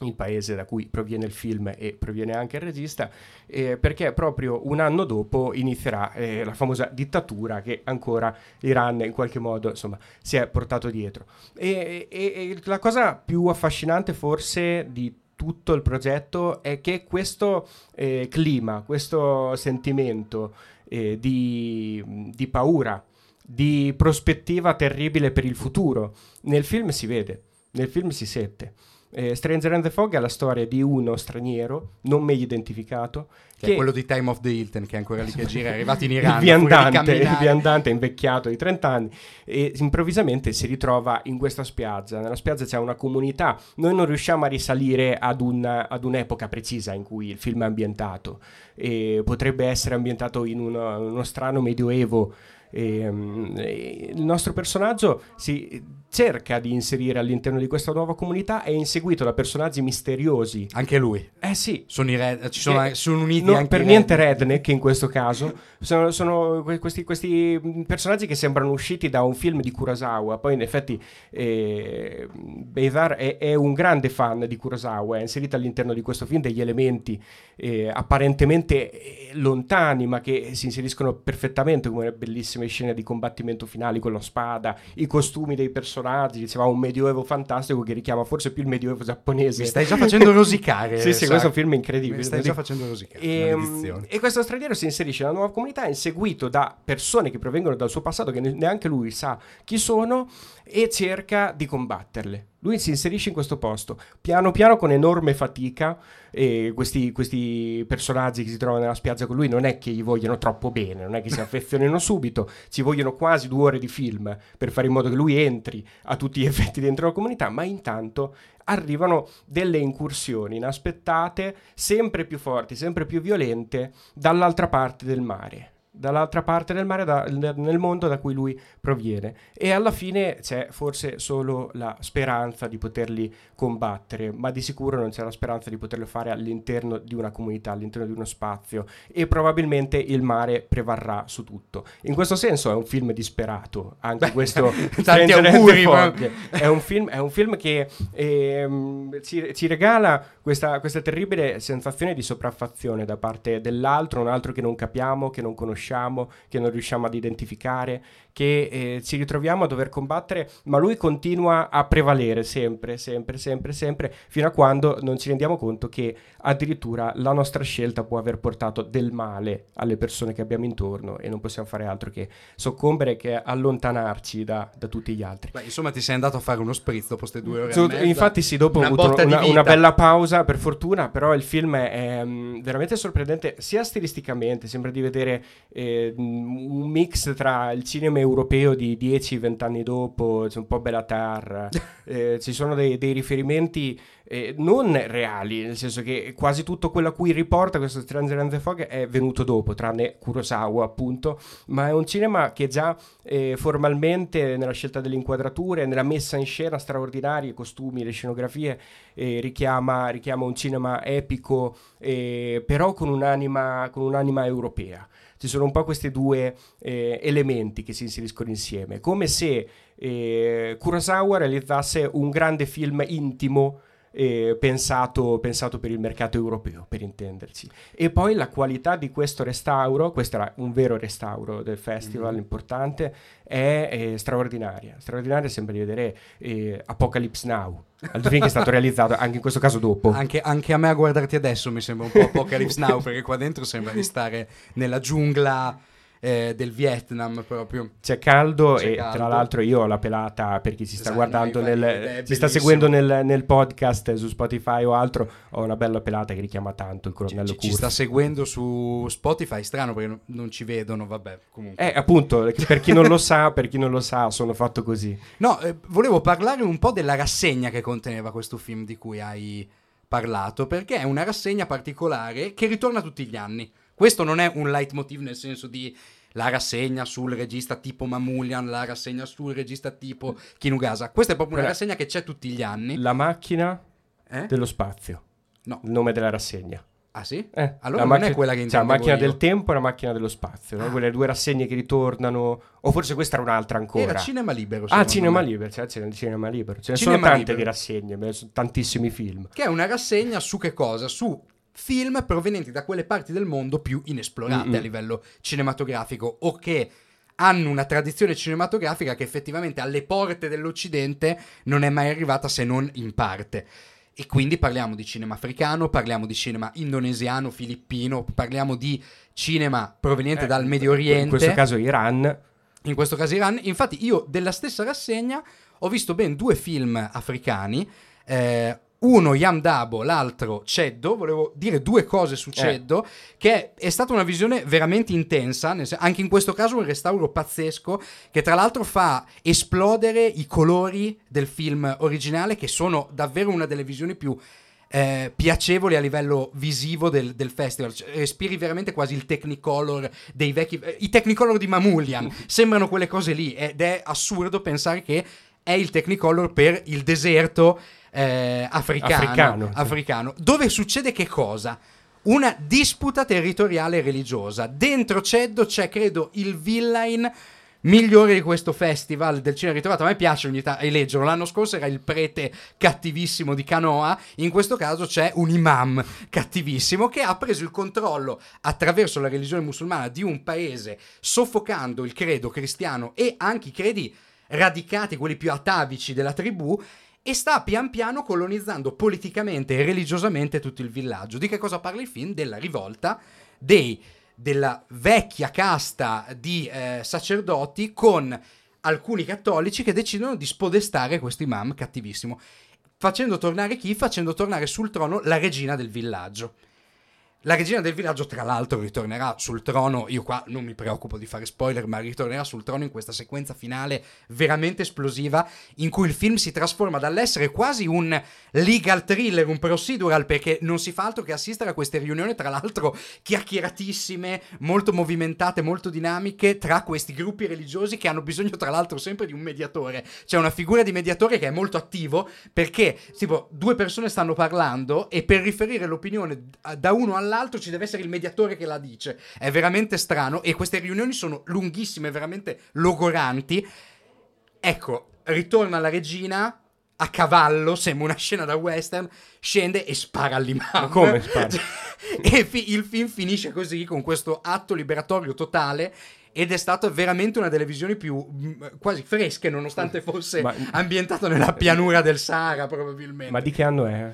il paese da cui proviene il film e proviene anche il regista, eh, perché proprio un anno dopo inizierà eh, la famosa dittatura che ancora l'Iran in qualche modo insomma, si è portato dietro. E, e- e la cosa più affascinante forse di tutto il progetto è che questo eh, clima, questo sentimento eh, di, di paura, di prospettiva terribile per il futuro, nel film si vede, nel film si sente. Eh, Stranger and the Fog è la storia di uno straniero, non meglio identificato, Che è quello di Time of the Hilton, che è ancora lì che gira, è arrivato in Iran. il viandante, il viandante invecchiato di 30 anni e improvvisamente si ritrova in questa spiaggia. Nella spiaggia c'è una comunità. Noi non riusciamo a risalire ad, un- ad un'epoca precisa in cui il film è ambientato. E potrebbe essere ambientato in uno, uno strano medioevo. Ehm, e il nostro personaggio si cerca di inserire all'interno di questa nuova comunità è inseguito da personaggi misteriosi. Anche lui. Eh sì, Sono, i red- ci sono, che- sono uniti No, anche per niente redneck. in questo caso. Sono, sono que- questi, questi mh, personaggi che sembrano usciti da un film di Kurosawa. Poi, in effetti, eh, Beizar è, è un grande fan di Kurosawa. È inserito all'interno di questo film degli elementi eh, apparentemente eh, lontani, ma che si inseriscono perfettamente, come le bellissime scene di combattimento finali con la spada, i costumi dei personaggi. Diceva un medioevo fantastico che richiama forse più il medioevo giapponese. Mi stai già facendo [laughs] rosicare. Sì, sì, Sacco. questo è un film incredibile. Mi stai già facendo rosicare. E, maledizione. e questo straniero si inserisce nella nuova comunità, inseguito da persone che provengono dal suo passato, che ne- neanche lui sa chi sono, e cerca di combatterle. Lui si inserisce in questo posto, piano piano con enorme fatica, e questi, questi personaggi che si trovano nella spiaggia con lui non è che gli vogliono troppo bene, non è che si affezionino [laughs] subito, ci vogliono quasi due ore di film per fare in modo che lui entri a tutti gli effetti dentro la comunità, ma intanto arrivano delle incursioni inaspettate, sempre più forti, sempre più violente, dall'altra parte del mare. Dall'altra parte del mare, da, nel mondo da cui lui proviene. E alla fine c'è forse solo la speranza di poterli combattere, ma di sicuro non c'è la speranza di poterlo fare all'interno di una comunità, all'interno di uno spazio e probabilmente il mare prevarrà su tutto. In questo senso è un film disperato, anche Beh, questo [laughs] tanti auguri, ma... è, un film, è un film che ehm, ci, ci, regala questa, questa terribile sensazione di sopraffazione da parte dell'altro, un altro che non capiamo, che non conosciamo, che non riusciamo ad identificare, che eh, ci ritroviamo a dover combattere, ma lui continua a prevalere sempre, sempre, sempre, sempre, fino a quando non ci rendiamo conto che addirittura la nostra scelta può aver portato del male alle persone che abbiamo intorno e non possiamo fare altro che soccombere, che allontanarci da, da tutti gli altri. Beh, insomma, ti sei andato a fare uno spritz dopo queste due ore. So, infatti, sì, dopo ho avuto una, una, bella pausa, per fortuna, però il film è, è um, veramente sorprendente, sia stilisticamente, sembra di vedere eh, un mix tra il cinema europeo di 10-20 anni dopo, c'è un po' Bellatar, [laughs] eh, ci sono dei, dei riferimenti eh, non reali, nel senso che quasi tutto quello a cui riporta questo Stranger and the Fog è venuto dopo, tranne Kurosawa appunto, ma è un cinema che già eh, formalmente nella scelta delle inquadrature, nella messa in scena straordinaria, i costumi, le scenografie, eh, richiama, richiama, un cinema epico, eh, però con un'anima, con un'anima europea ci sono un po' questi due eh, elementi che si inseriscono insieme, come se eh, Kurosawa realizzasse un grande film intimo eh, pensato, pensato, per il mercato europeo, per intenderci. E poi la qualità di questo restauro, questo era un vero restauro del festival mm-hmm. importante, è, è, straordinaria. Straordinaria sembra di vedere eh, Apocalypse Now, altro film che è stato [laughs] realizzato anche in questo caso dopo. Anche, anche, a me a guardarti adesso mi sembra un po' Apocalypse Now, [laughs] perché qua dentro sembra di stare nella giungla eh, del Vietnam proprio. C'è caldo C'è e caldo. tra l'altro io ho la pelata per chi si sta esatto, guardando, nel, si sta seguendo nel, nel, podcast su Spotify o altro, ho una bella pelata che richiama tanto il colonnello ci, ci, ci sta seguendo su Spotify, strano perché non ci vedono, vabbè, comunque. Eh, appunto, per chi non lo sa, per chi non lo sa, sono fatto così. No, eh, volevo parlare un po' della rassegna che conteneva questo film di cui hai parlato, perché è una rassegna particolare che ritorna tutti gli anni. Questo non è un leitmotiv nel senso di la rassegna sul regista tipo Mamulian, la rassegna sul regista tipo Kinugasa. Questa è proprio una rassegna che c'è tutti gli anni. La macchina eh? dello spazio. No. Il nome della rassegna. Ah sì? Eh, allora non macchina, è quella che intendo Cioè, la macchina io. del tempo e la macchina dello spazio, no? ah. quelle due rassegne che ritornano, o forse questa era un'altra ancora. Era Cinema Libero. Ah, Cinema me. Libero, cioè, Cinema Libero. Ce ne cinema sono tante libero. di rassegne, sono tantissimi film. Che è una rassegna su che cosa? Su film provenienti da quelle parti del mondo più inesplorate Mm-mm. a livello cinematografico o che hanno una tradizione cinematografica che effettivamente alle porte dell'Occidente non è mai arrivata se non in parte. E quindi parliamo di cinema africano, parliamo di cinema indonesiano, filippino, parliamo di cinema proveniente eh, dal Medio Oriente. In questo caso Iran. In questo caso Iran. Infatti io della stessa rassegna ho visto ben due film africani. Eh, uno Yam Dabo, l'altro Ceddo. Volevo dire due cose su Ceddo, eh. che è stata una visione veramente intensa, anche in questo caso un restauro pazzesco, che tra l'altro fa esplodere i colori del film originale, che sono davvero una delle visioni più eh, piacevoli a livello visivo del, del, festival. Cioè, respiri veramente quasi il Technicolor dei vecchi. Eh, I Technicolor di Mamulian [laughs] sembrano quelle cose lì ed è assurdo pensare che è il Technicolor per il deserto eh, africano, africano, sì. africano, dove succede che cosa? Una disputa territoriale e religiosa. Dentro Ceddo c'è, credo, il villain migliore di questo festival del cinema ritrovato. A me piace ogni tanto leggerlo. L'anno scorso era il prete cattivissimo di Canoa, in questo caso c'è un imam cattivissimo che ha preso il controllo attraverso la religione musulmana di un paese, soffocando il credo cristiano e anche i credi radicati, quelli più atavici della tribù, e sta pian piano colonizzando politicamente e religiosamente tutto il villaggio. Di che cosa parla il film? Della rivolta dei, della vecchia casta di eh, sacerdoti con alcuni cattolici che decidono di spodestare questo imam cattivissimo, facendo tornare chi? Facendo tornare sul trono la regina del villaggio. La regina del villaggio, tra l'altro, ritornerà sul trono. Io qua non mi preoccupo di fare spoiler, ma ritornerà sul trono in questa sequenza finale veramente esplosiva, in cui il film si trasforma dall'essere quasi un legal thriller, un procedural, perché non si fa altro che assistere a queste riunioni, tra l'altro chiacchieratissime, molto movimentate, molto dinamiche, tra questi gruppi religiosi che hanno bisogno, tra l'altro, sempre di un mediatore. C'è una figura di mediatore che è molto attivo, perché, tipo, due persone stanno parlando e per riferire l'opinione da uno all'altro dall'altro ci deve essere il mediatore che la dice. È veramente strano e queste riunioni sono lunghissime, veramente logoranti. Ecco, ritorna la regina a cavallo, sembra una scena da western, scende e spara all'imam. Ma come spara? [laughs] e fi- il film finisce così, con questo atto liberatorio totale, ed è stata veramente una delle visioni più mh, quasi fresche, nonostante fosse ma, ambientato nella pianura del Sahara, probabilmente. Ma di che anno è?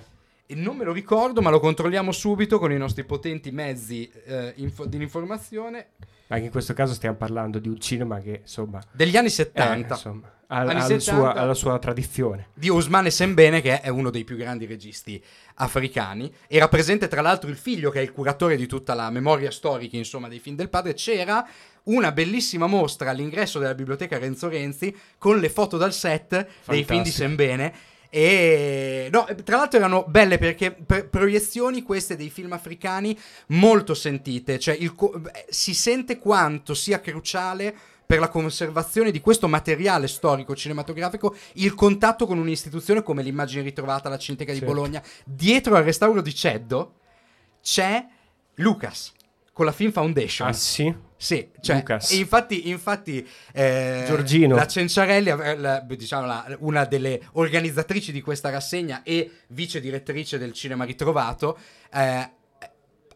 E non me lo ricordo, ma lo controlliamo subito con i nostri potenti mezzi eh, info- di informazione. Anche in questo caso stiamo parlando di un cinema che, insomma... Degli anni 70. Eh, insomma, ha, anni ha 70 sua, ha la sua tradizione. Di Ousmane Sembene, che è uno dei più grandi registi africani. Era presente, tra l'altro, il figlio, che è il curatore di tutta la memoria storica, insomma, dei film del padre. C'era una bellissima mostra all'ingresso della biblioteca Renzo Renzi con le foto dal set Fantastico. dei film di Sembene e no, tra l'altro erano belle perché per proiezioni queste dei film africani molto sentite, cioè il, eh, si sente quanto sia cruciale per la conservazione di questo materiale storico cinematografico il contatto con un'istituzione come l'immagine ritrovata alla Cineteca certo. di Bologna. Dietro al restauro di Ceddo c'è Lucas con la Film Foundation. Ah sì? Sì, cioè, e infatti, infatti eh, Giorgino. la Cenciarelli, la, diciamo, la, una delle organizzatrici di questa rassegna e vice direttrice del Cinema Ritrovato, eh,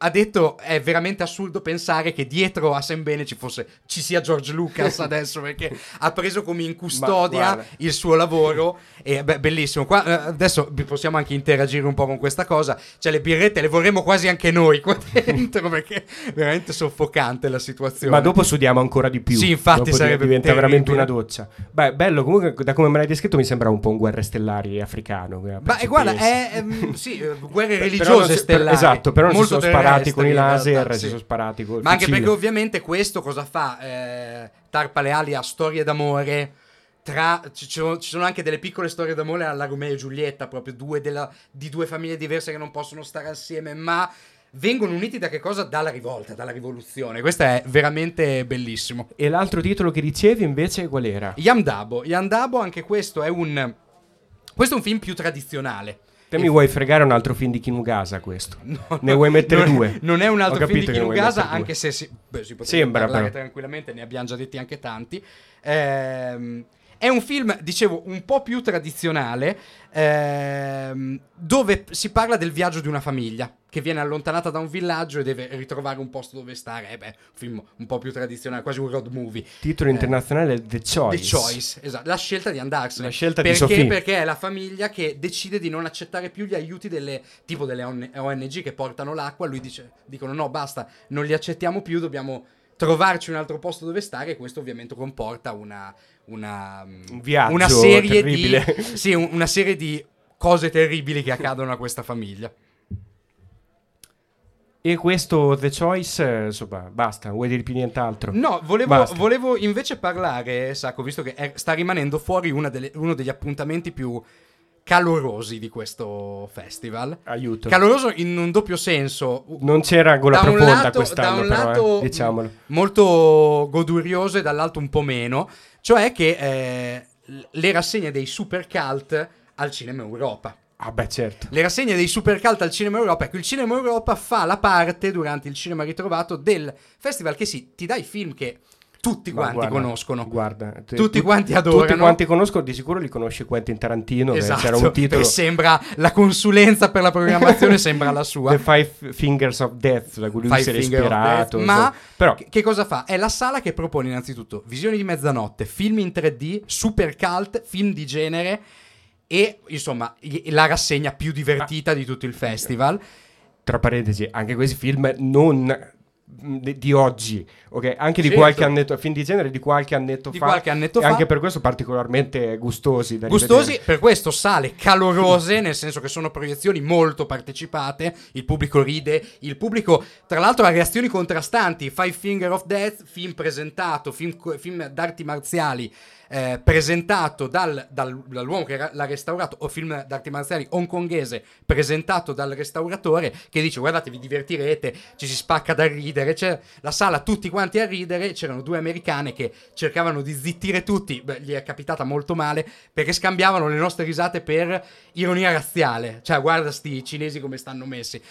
ha detto è veramente assurdo pensare che dietro a Sembene ci fosse ci sia George Lucas [laughs] adesso perché ha preso come in custodia il suo lavoro e beh, bellissimo. Qua, eh, adesso possiamo anche interagire un po' con questa cosa. Cioè le birrette le vorremmo quasi anche noi qua [laughs] dentro perché è veramente soffocante la situazione. Ma dopo sudiamo ancora di più. Sì infatti dopo sarebbe diventa terribile. veramente una doccia. Beh bello comunque da come me l'hai descritto mi sembra un po' un guerre stellari africano ma guarda è, è, sì eh, guerre religiose stellari. esatto però non si sono sparati sparati con i laser, realtà, si sì. sono sparati con Ma anche perché ovviamente questo cosa fa? Eh, tarpa le ali a storie d'amore. Tra, ci, ci, sono anche delle piccole storie d'amore alla Romeo e Giulietta, proprio due della, di due famiglie diverse che non possono stare assieme, ma vengono uniti da che cosa? Dalla rivolta, dalla rivoluzione. Questo è veramente bellissimo. E l'altro titolo che dicevi invece qual era? Yamdabo. Yamdabo, anche questo è un. Questo è un film più tradizionale. Te mi vuoi fregare un altro film di Kinugasa questo? [laughs] No, ne vuoi mettere non, due? Non è un altro film di Kinugasa, anche se si, beh, si potrebbe Sembra, parlare però. tranquillamente, ne abbiamo già detti anche tanti. Ehm è un film, dicevo, un po' più tradizionale, ehm, dove si parla del viaggio di una famiglia che viene allontanata da un villaggio e deve ritrovare un posto dove stare. Eh beh, un film un po' più tradizionale, quasi un road movie. Titolo eh, internazionale è The Choice. The Choice, esatto. La scelta di andarsene. La scelta perché, di Sophie. Perché è la famiglia che decide di non accettare più gli aiuti delle, tipo delle ONG che portano l'acqua. Lui dice, dicono no, basta, non li accettiamo più, dobbiamo trovarci un altro posto dove stare e questo ovviamente comporta una, una, un viaggio una serie terribile. di [laughs] sì, una serie di cose terribili che accadono a questa famiglia. E questo The Choice, insomma, basta, vuoi dire più nient'altro? No, volevo, volevo invece parlare, Sacco, visto che è, sta rimanendo fuori delle, uno degli appuntamenti più calorosi di questo festival. Aiuto. Caloroso in un doppio senso. Non c'era gola profonda lato, quest'anno, da un però, lato eh, diciamolo. Molto godurioso e dall'altro un po' meno. Cioè che eh, le rassegne dei super cult al Cinema Europa. Ah beh certo. Le rassegne dei super cult al Cinema Europa. Ecco, il Cinema Europa fa la parte durante il cinema ritrovato del festival che sì, ti dà i film che tutti quanti guarda, conoscono. Guarda, te, tutti tu, quanti adorano. Tutti quanti conoscono, di sicuro li conosce Quentin Tarantino. Esatto, c'era un titolo. E sembra la consulenza per la programmazione, [laughs] sembra la sua. The Five Fingers of Death, da cui lui Five si era ispirato. Ma Però, che, che cosa fa? È la sala che propone innanzitutto visioni di mezzanotte, film in 3D, super cult, film di genere e insomma la rassegna più divertita ah. di tutto il festival. Tra parentesi, anche questi film non di, di oggi, ok? Anche di Certo. qualche annetto, film di genere di qualche annetto Di fa. qualche annetto fa. anche per questo particolarmente gustosi. Gustosi, rivedere. per questo sale calorose, nel senso che sono proiezioni molto partecipate, il pubblico ride, il pubblico tra l'altro ha reazioni contrastanti, Five Finger of Death, film presentato, film, film d'arti marziali eh, presentato dal- dal- dall'uomo che l'ha restaurato, o film d'arti marziali hongkongese presentato dal restauratore che dice guardate vi divertirete, ci si spacca da ridere, c'è la sala tutti quanti a ridere, c'erano due americane che cercavano di zittire tutti, Beh, gli è capitata molto male perché scambiavano le nostre risate per ironia razziale, cioè guarda sti cinesi come stanno messi.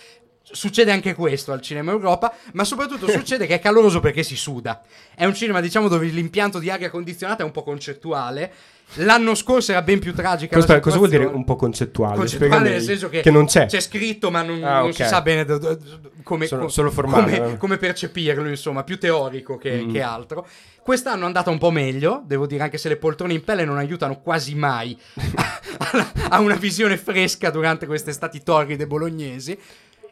Succede anche questo al cinema Europa, ma soprattutto [laughs] succede che è caloroso perché si suda. È un cinema, diciamo, dove l'impianto di aria condizionata è un po' concettuale. L'anno scorso era ben più tragica. Cosa, cosa vuol dire un po' concettuale? Concettuale nel senso che, non c'è. C'è scritto, ma non, Ah, non si sa bene do- do- do- come, Sono co- solo formale, come- eh. come percepirlo, insomma, più teorico che, Mm. che altro. Quest'anno è andata un po' meglio, devo dire, anche se le poltrone in pelle non aiutano quasi mai a, [laughs] [laughs] a una visione fresca durante queste estati torride bolognesi.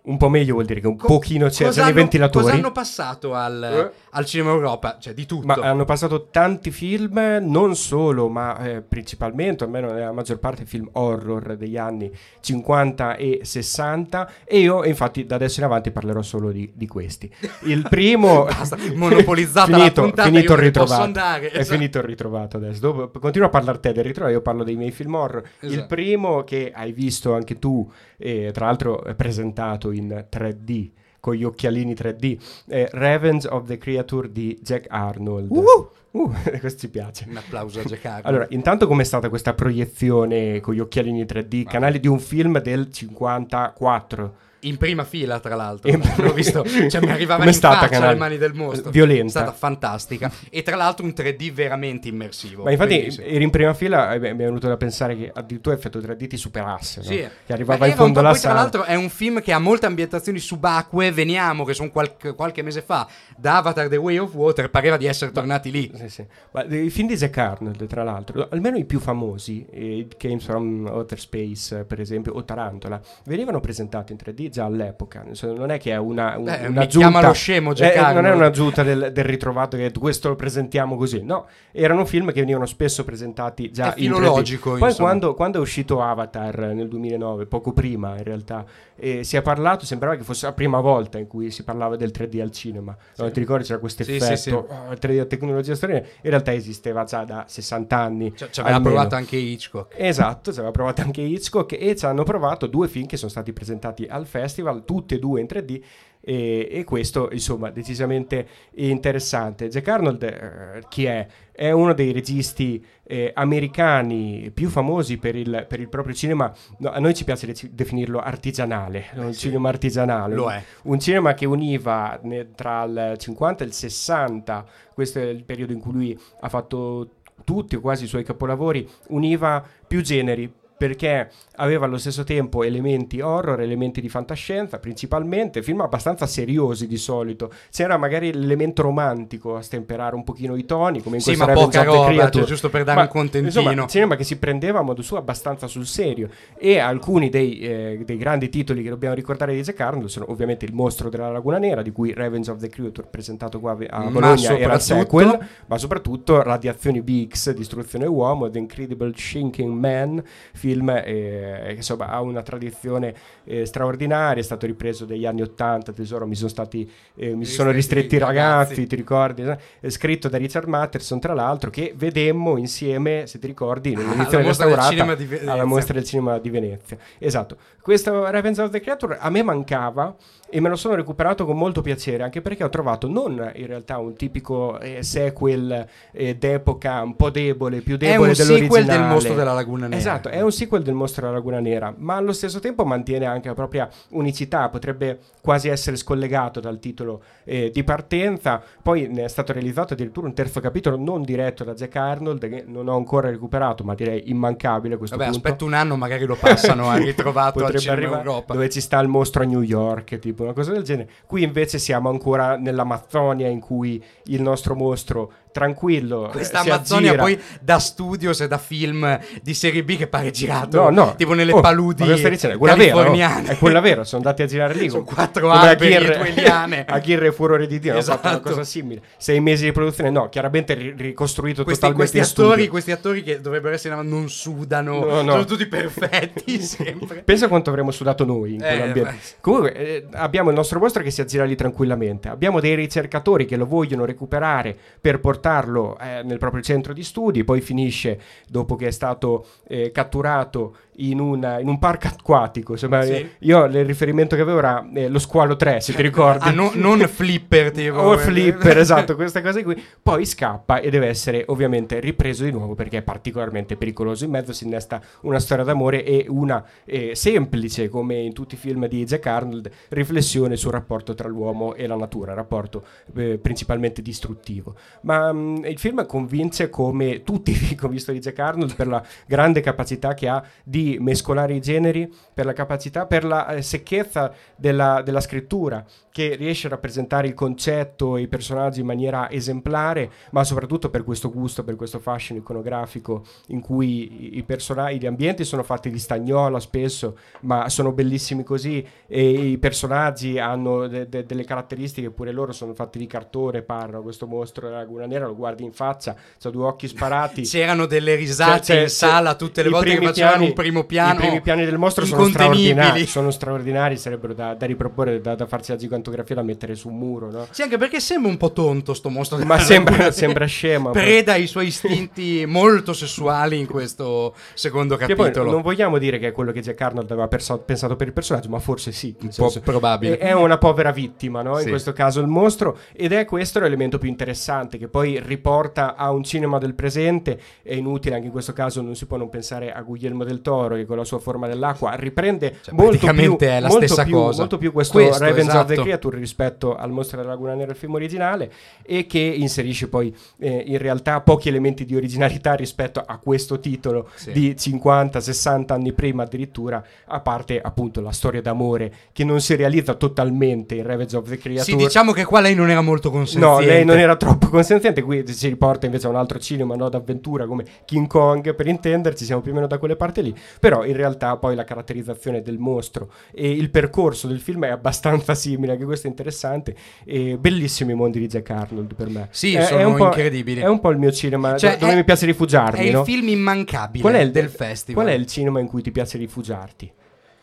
Un po' meglio vuol dire che un Co- pochino c'è, i hanno- ventilatori. Cosa hanno passato al, Eh? al cinema Europa? Cioè, di tutto. Ma hanno passato tanti film, non solo, ma eh, principalmente, almeno nella maggior parte, film horror degli anni 50 e 60. E io, infatti, da adesso in avanti parlerò solo di, di questi. Il primo. [laughs] Basta, monopolizzata la finito, puntata, finito il ritrovato. andare, È esatto. finito il ritrovato adesso. Dopo, continua a parlare te del ritrovato, io parlo dei miei film horror. Il Esatto. primo che hai visto anche tu, e tra l'altro è presentato in 3D. Con gli occhialini 3D, è Revenge of the Creature di Jack Arnold. Uh! [laughs] Uh, questo ci piace. Un applauso a Jack Harkness. Allora, intanto com'è stata questa proiezione con gli occhialini 3D, canale di un film del 54? In prima fila, tra l'altro. L'ho visto, cioè mi arrivavano Com'è in stata, faccia Canale? le mani del mostro. Violenta. È stata fantastica. E tra l'altro un 3D veramente immersivo. Ma infatti Bellissimo. eri in prima fila e beh, mi è venuto da pensare che addirittura effetto 3D ti superasse, no? Sì. che arrivava in fondo alla poi, tra l'altro è un film che ha molte ambientazioni subacquee. Veniamo, che sono qualche, qualche mese fa, da Avatar The Way of Water, pareva di essere tornati lì. Sì, sì. Ma i film di Zack Arnold, tra l'altro, almeno i più famosi, eh, Games from Outer Space, per esempio, o Tarantola, venivano presentati in 3D già all'epoca. Non è che è una, un, Beh, una mi chiama giunta- lo scemo, Jack eh, non è Arnold. un'aggiunta del, del ritrovato che questo lo presentiamo così. No, erano film che venivano spesso presentati già È in 3D. filologico, Poi quando, quando è uscito Avatar nel 2009, poco prima in realtà, eh, si è parlato, sembrava che fosse la prima volta in cui si parlava del 3D al cinema. No, ti ricordi c'era questo Sì, effetto, sì, sì. "Oh, il 3D la tecnologia storica, in realtà esisteva già da 60 anni. Cioè, ci aveva provato anche Hitchcock. Esatto, ci aveva provato anche Hitchcock e ci hanno provato due film che sono stati presentati al festival, tutti e due in 3D. E, e questo insomma decisamente interessante Jack Arnold eh, chi è? è uno dei registi eh, americani più famosi per il, per il proprio cinema no, a noi ci piace de- definirlo artigianale un cinema artigianale Lo è. un cinema che univa ne- tra il 50 e il 60 questo è il periodo in cui lui ha fatto tutti o quasi i suoi capolavori univa più generi perché aveva allo stesso tempo elementi horror, elementi di fantascienza principalmente, film abbastanza seriosi di solito. C'era magari l'elemento romantico a stemperare un pochino i toni, come in Sì, Revenge poca roba, cioè, giusto per dare Ma, un contentino. Insomma, cinema che si prendeva a modo suo abbastanza sul serio e alcuni dei, eh, dei grandi titoli che dobbiamo ricordare di Jack Arnold sono ovviamente Il mostro della laguna nera di cui Revenge of the Creature presentato qua a Bologna era il sequel ma soprattutto Radiazioni BX, Distruzione Uomo, The Incredible Shrinking Man, film eh, che insomma ha una tradizione eh, straordinaria, è stato ripreso negli anni 80, tesoro, mi sono stati eh, mi sono Ristretti i ragazzi, ragazzi. ti ricordi? Eh? È scritto da Richard Matterson, tra l'altro, che vedemmo insieme, se ti ricordi, nell'edizione [laughs] Alla mostra del restaurata cinema di Venezia. alla mostra del cinema di Venezia. Esatto. Questo Revenge of the Creature a me mancava e me lo sono recuperato con molto piacere, anche perché ho trovato non in realtà un tipico eh, sequel eh, d'epoca un po' debole, più È debole un sequel dell'originale. del mostro della laguna nera. Esatto, è un sequel del mostro della laguna nera, ma allo stesso tempo mantiene anche la propria unicità, potrebbe quasi essere scollegato dal titolo eh, di partenza. Poi ne è stato realizzato addirittura un terzo capitolo non diretto da Jack Arnold, che non ho ancora recuperato, ma direi immancabile questo Vabbè, punto. aspetta un anno, magari lo passano [laughs] a ritrovato al Potrebbe cinema Europa. dove ci sta il mostro a New York, tipo una cosa del genere. Qui invece siamo ancora nell'Amazzonia in cui il nostro mostro tranquillo. Questa eh, si Amazzonia aggira. poi da studios e da film di serie B che pare girato No, no. tipo nelle Oh, paludi ma dicendo? È quella vera, no? È quella vera, sono andati a girare lì. [laughs] Sono quattro alberi e due liane. Aguirre [laughs] e Furore di Dio hanno fatto una Esatto. cosa simile. Sei mesi di produzione, no, chiaramente ri- ricostruito Questi, totalmente questi studio. attori, questi attori che dovrebbero essere non sudano, No, no. sono tutti perfetti [laughs] sempre. Pensa quanto avremmo sudato noi in Eh, quell'ambiente. beh. Comunque, eh, abbiamo il nostro mostro che si aggira lì tranquillamente. Abbiamo dei ricercatori che lo vogliono recuperare per portarlo eh, nel proprio centro di studi. Poi finisce, dopo che è stato eh, catturato, in, una- in un parco acquatico. Insomma, Sì. eh, io il riferimento che avevo era eh, lo squalo 3, se ti ricordi. Ah, no- non flipper [laughs] tipo. O flipper, [laughs] esatto, queste cose qui. Poi scappa e deve essere ovviamente ripreso di nuovo perché è particolarmente pericoloso. In mezzo si innesta una storia d'amore e una eh, semplice, come in tutti i film di Jack Arnold, riflessione sul rapporto tra l'uomo e la natura, rapporto eh, principalmente distruttivo. Ma mh, il film convince come tutti i film che ho visto di Jack Arnold per la grande capacità che ha di mescolare i generi, per la capacità, per la eh, secchezza della, della scrittura, che riesce a rappresentare il concetto e i personaggi in maniera esemplare, ma soprattutto per questo gusto, per questo fascino iconografico in cui i, i personaggi, gli ambienti sono fatti di stagnola spesso, ma sono bellissimi così e i personaggi hanno de- de- delle caratteristiche, pure loro sono fatti di cartone, parlano, questo mostro della Laguna Nera lo guardi in faccia, ha due occhi sparati. [laughs] C'erano delle risate Cioè, in sala tutte le volte che facevano piani- un primo piano. I primi piani del mostro sono straordinari, sono straordinari, sarebbero da, da riproporre, da, da farsi la gigantografia da mettere su un muro, no? Sì, anche perché sembra un po' tonto sto mostro. Ma [laughs] sembra, sembra scema. Preda i suoi istinti molto sessuali in questo secondo Che poi capitolo. non vogliamo dire che è quello che Jack Arnold aveva perso- pensato per il personaggio, ma forse sì. Un po' senso- probabile. È è una povera vittima, no? Sì. In questo caso il mostro. Ed è questo l'elemento più interessante, che poi riporta a un cinema del presente. È inutile, anche in questo caso non si può non pensare a Guglielmo del Toro, che con la sua forma dell'acqua riprende Cioè, molto più, è la molto stessa più- cosa. molto più questo, Questo, Revenge of the esatto. Creature rispetto al mostro della Laguna Nera, il film originale, e che inserisce poi eh, in realtà pochi elementi di originalità rispetto a questo titolo Sì. di 50-60 anni prima addirittura, a parte appunto la storia d'amore che non si realizza totalmente in Revenge of the Creature. Sì, diciamo che qua lei non era molto consenziente. No, lei non era troppo consenziente, qui si riporta invece a un altro cinema no, d'avventura come King Kong, per intenderci, siamo più o meno da quelle parti lì, però in realtà poi la caratterizzazione del mostro e il percorso del film è abbastanza simile, anche questo è interessante, e bellissimi i mondi di Jack Arnold per me. Sì, È- è sono po'- incredibili. È un po' il mio cinema Cioè, do- dove è- mi piace rifugiarmi, È il no? film immancabile Qual è il del festival. Qual è il cinema in cui ti piace rifugiarti?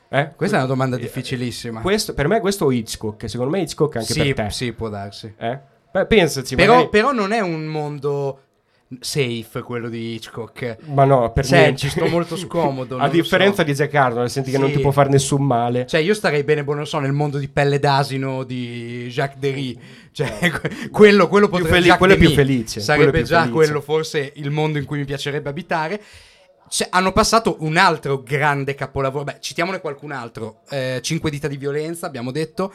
Eh? Questa è una domanda Eh, difficilissima. Questo, per me questo o Hitchcock, secondo me Hitchcock anche sì, per te. sì, può darsi. Eh? Beh, pensaci, Però, magari- però non è un mondo safe quello di Hitchcock. Ma no, per Cioè, niente. ci sto molto scomodo, [laughs] A differenza so. di Jack Arnold, senti che non Sì. ti può fare nessun male. Cioè, io starei bene, boh, non so, nel mondo di pelle d'asino di Jacques Derry. Cioè, [laughs] que- quello, quello potrebbe... feli- Jacques quello è più felice, Sarebbe quello più già felice. quello forse il mondo in cui mi piacerebbe abitare. Cioè, hanno passato un altro grande capolavoro. Beh, citiamone qualcun altro. Eh, Cinque dita di violenza, abbiamo detto.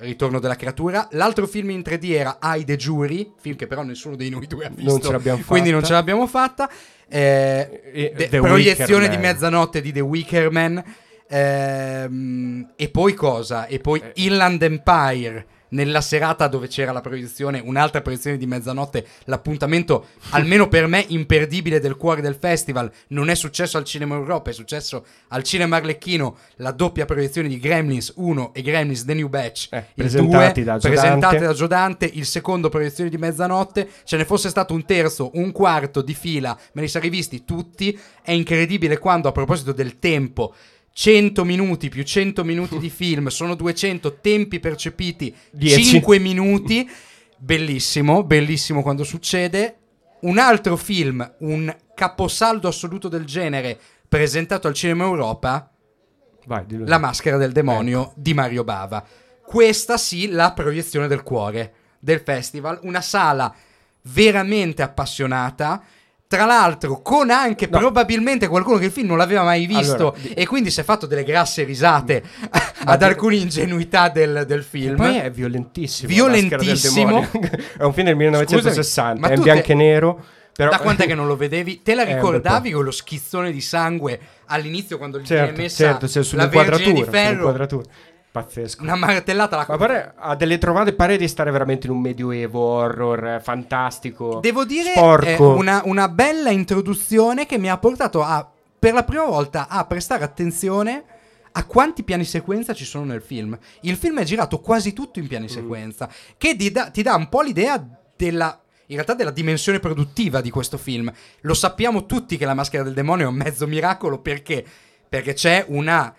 Ritorno della creatura. L'altro film in 3D era I the Jury, film che però nessuno dei noi due ha visto. Non ce l'abbiamo Quindi non fatta. ce l'abbiamo fatta. Eh, de- proiezione di mezzanotte di The Wicker Man. Ehm, e poi cosa? E poi Eh. Inland Empire. Nella serata dove c'era la proiezione, un'altra proiezione di mezzanotte, l'appuntamento, almeno per me, imperdibile del cuore del festival. Non è successo al Cinema Europa, è successo al Cinema Arlecchino la doppia proiezione di Gremlins 1 e Gremlins The New Batch. Eh, presentati 2, da presentati da Giodante, il secondo proiezione di mezzanotte. Ce ne fosse stato un terzo, un quarto di fila, me li sarei visti tutti. È incredibile quando, a proposito del tempo, 100 minuti più 100 minuti di [laughs] film sono 200 tempi percepiti Dieci. 5 minuti. Bellissimo, bellissimo quando succede. Un altro film, un caposaldo assoluto del genere, presentato al Cinema Europa, Vai. La maschera del demonio Ecco. di Mario Bava. Questa sì, la proiezione del cuore del festival, una sala veramente appassionata. Tra l'altro, con anche No. probabilmente qualcuno che il film non l'aveva mai visto Allora, e quindi si è fatto delle grasse risate [laughs] Ma ad alcune ingenuità del, del film. poi è violentissimo. Violentissimo. [laughs] È un film del 1960, Scusami, è in bianco e nero. Però... Da quant'è che non lo vedevi? Te la [laughs] Eh, ricordavi con lo schizzone di sangue all'inizio quando gli Certo, viene messa certo, la. Vergine di ferro? Pazzesco. Una martellata alla Ma pare, ha delle trovate, pare di stare veramente in un medioevo horror eh, fantastico. Devo dire eh, una, una bella introduzione che mi ha portato a, per la prima volta, a prestare attenzione a quanti piani sequenza ci sono nel film. Il film è girato quasi tutto in Mm. piani sequenza, che ti dà, ti dà un po' l'idea della... In realtà della dimensione produttiva di questo film. Lo sappiamo tutti che La maschera del demonio è un mezzo miracolo perché? Perché c'è una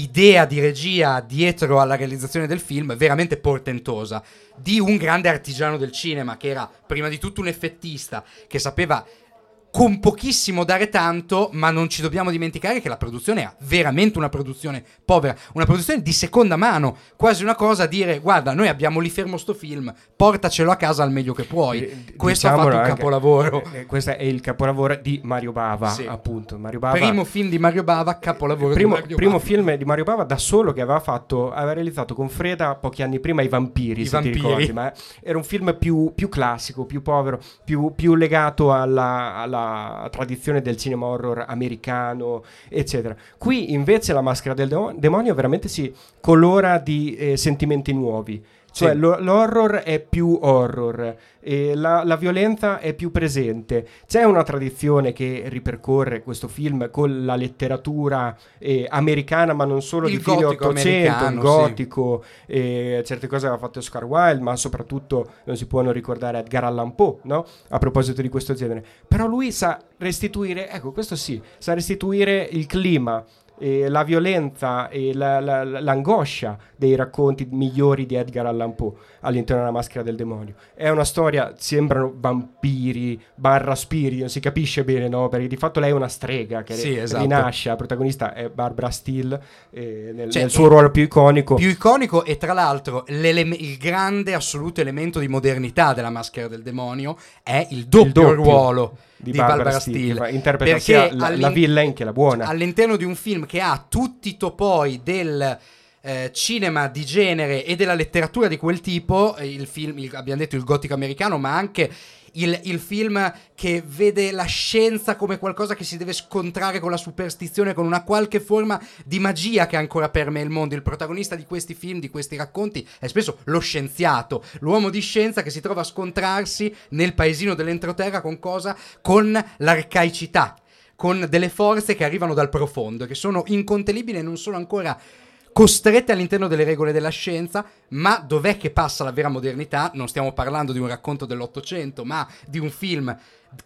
idea di regia dietro alla realizzazione del film veramente portentosa di un grande artigiano del cinema che era prima di tutto un effettista che sapeva con pochissimo dare tanto, ma non ci dobbiamo dimenticare che la produzione è veramente una produzione povera, una produzione di seconda mano, quasi una cosa a dire guarda, noi abbiamo lì fermo sto film, portacelo a casa al meglio che puoi. Eh, Questo ha diciamolo fatto un capolavoro. eh, eh, questo è il capolavoro di Mario Bava, Sì. appunto. Mario Bava, Primo film di Mario Bava, capolavoro primo, di Mario primo Bava. film di Mario Bava da solo che aveva fatto, aveva realizzato con Freda pochi anni prima I Vampiri, I se Vampiri. ti ricordi, ma era un film più, più classico, più povero, più, più legato alla, alla tradizione del cinema horror americano, eccetera. Qui invece la maschera del demo- demonio veramente si colora di eh, sentimenti nuovi. Cioè Sì. lo- l'horror è più horror, la, la violenza è più presente. C'è una tradizione che ripercorre questo film con la letteratura eh, americana, ma non solo Il di fine gotico 800, il gotico, eh, certe cose aveva fatto Oscar Wilde, ma soprattutto non si può non ricordare Edgar Allan Poe, no? A proposito di questo genere. Però lui sa restituire, ecco, questo sì, sa restituire il clima e la violenza e la- la- la- l'angoscia dei racconti migliori di Edgar Allan Poe all'interno della maschera del demonio. È una storia, sembrano vampiri, barra spiriti, non si capisce bene, no? Perché di fatto lei è una strega che Sì, esatto. rinasce, la protagonista è Barbara Steele eh, nel, Cioè, nel suo ruolo più iconico. più iconico e tra l'altro il grande assoluto elemento di modernità della maschera del demonio è il doppio, doppio ruolo di, di, Barbara, Barbara Steele, interpreta sia la, la villain che la buona. all'interno di un film che ha tutti i topoi del eh, cinema di genere e della letteratura di quel tipo, eh, il film, il- abbiamo detto il gotico americano, ma anche il, il film che vede la scienza come qualcosa che si deve scontrare con la superstizione, con una qualche forma di magia che ancora permea il mondo. Il protagonista di questi film, di questi racconti, è spesso lo scienziato, l'uomo di scienza che si trova a scontrarsi nel paesino dell'entroterra con cosa? Con l'arcaicità con delle forze che arrivano dal profondo, che sono incontenibili e non sono ancora costrette all'interno delle regole della scienza, ma dov'è che passa la vera modernità? Non stiamo parlando di un racconto dell'Ottocento, ma di un film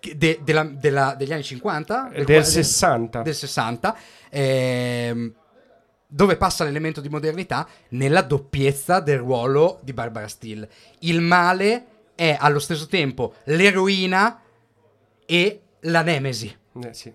che- de- della- della- degli anni 50? del quale- 60. Del 60. ehm, dove passa l'elemento di modernità? Nella doppiezza del ruolo di Barbara Steele. Il male è allo stesso tempo l'eroina e la nemesi. Eh, sì.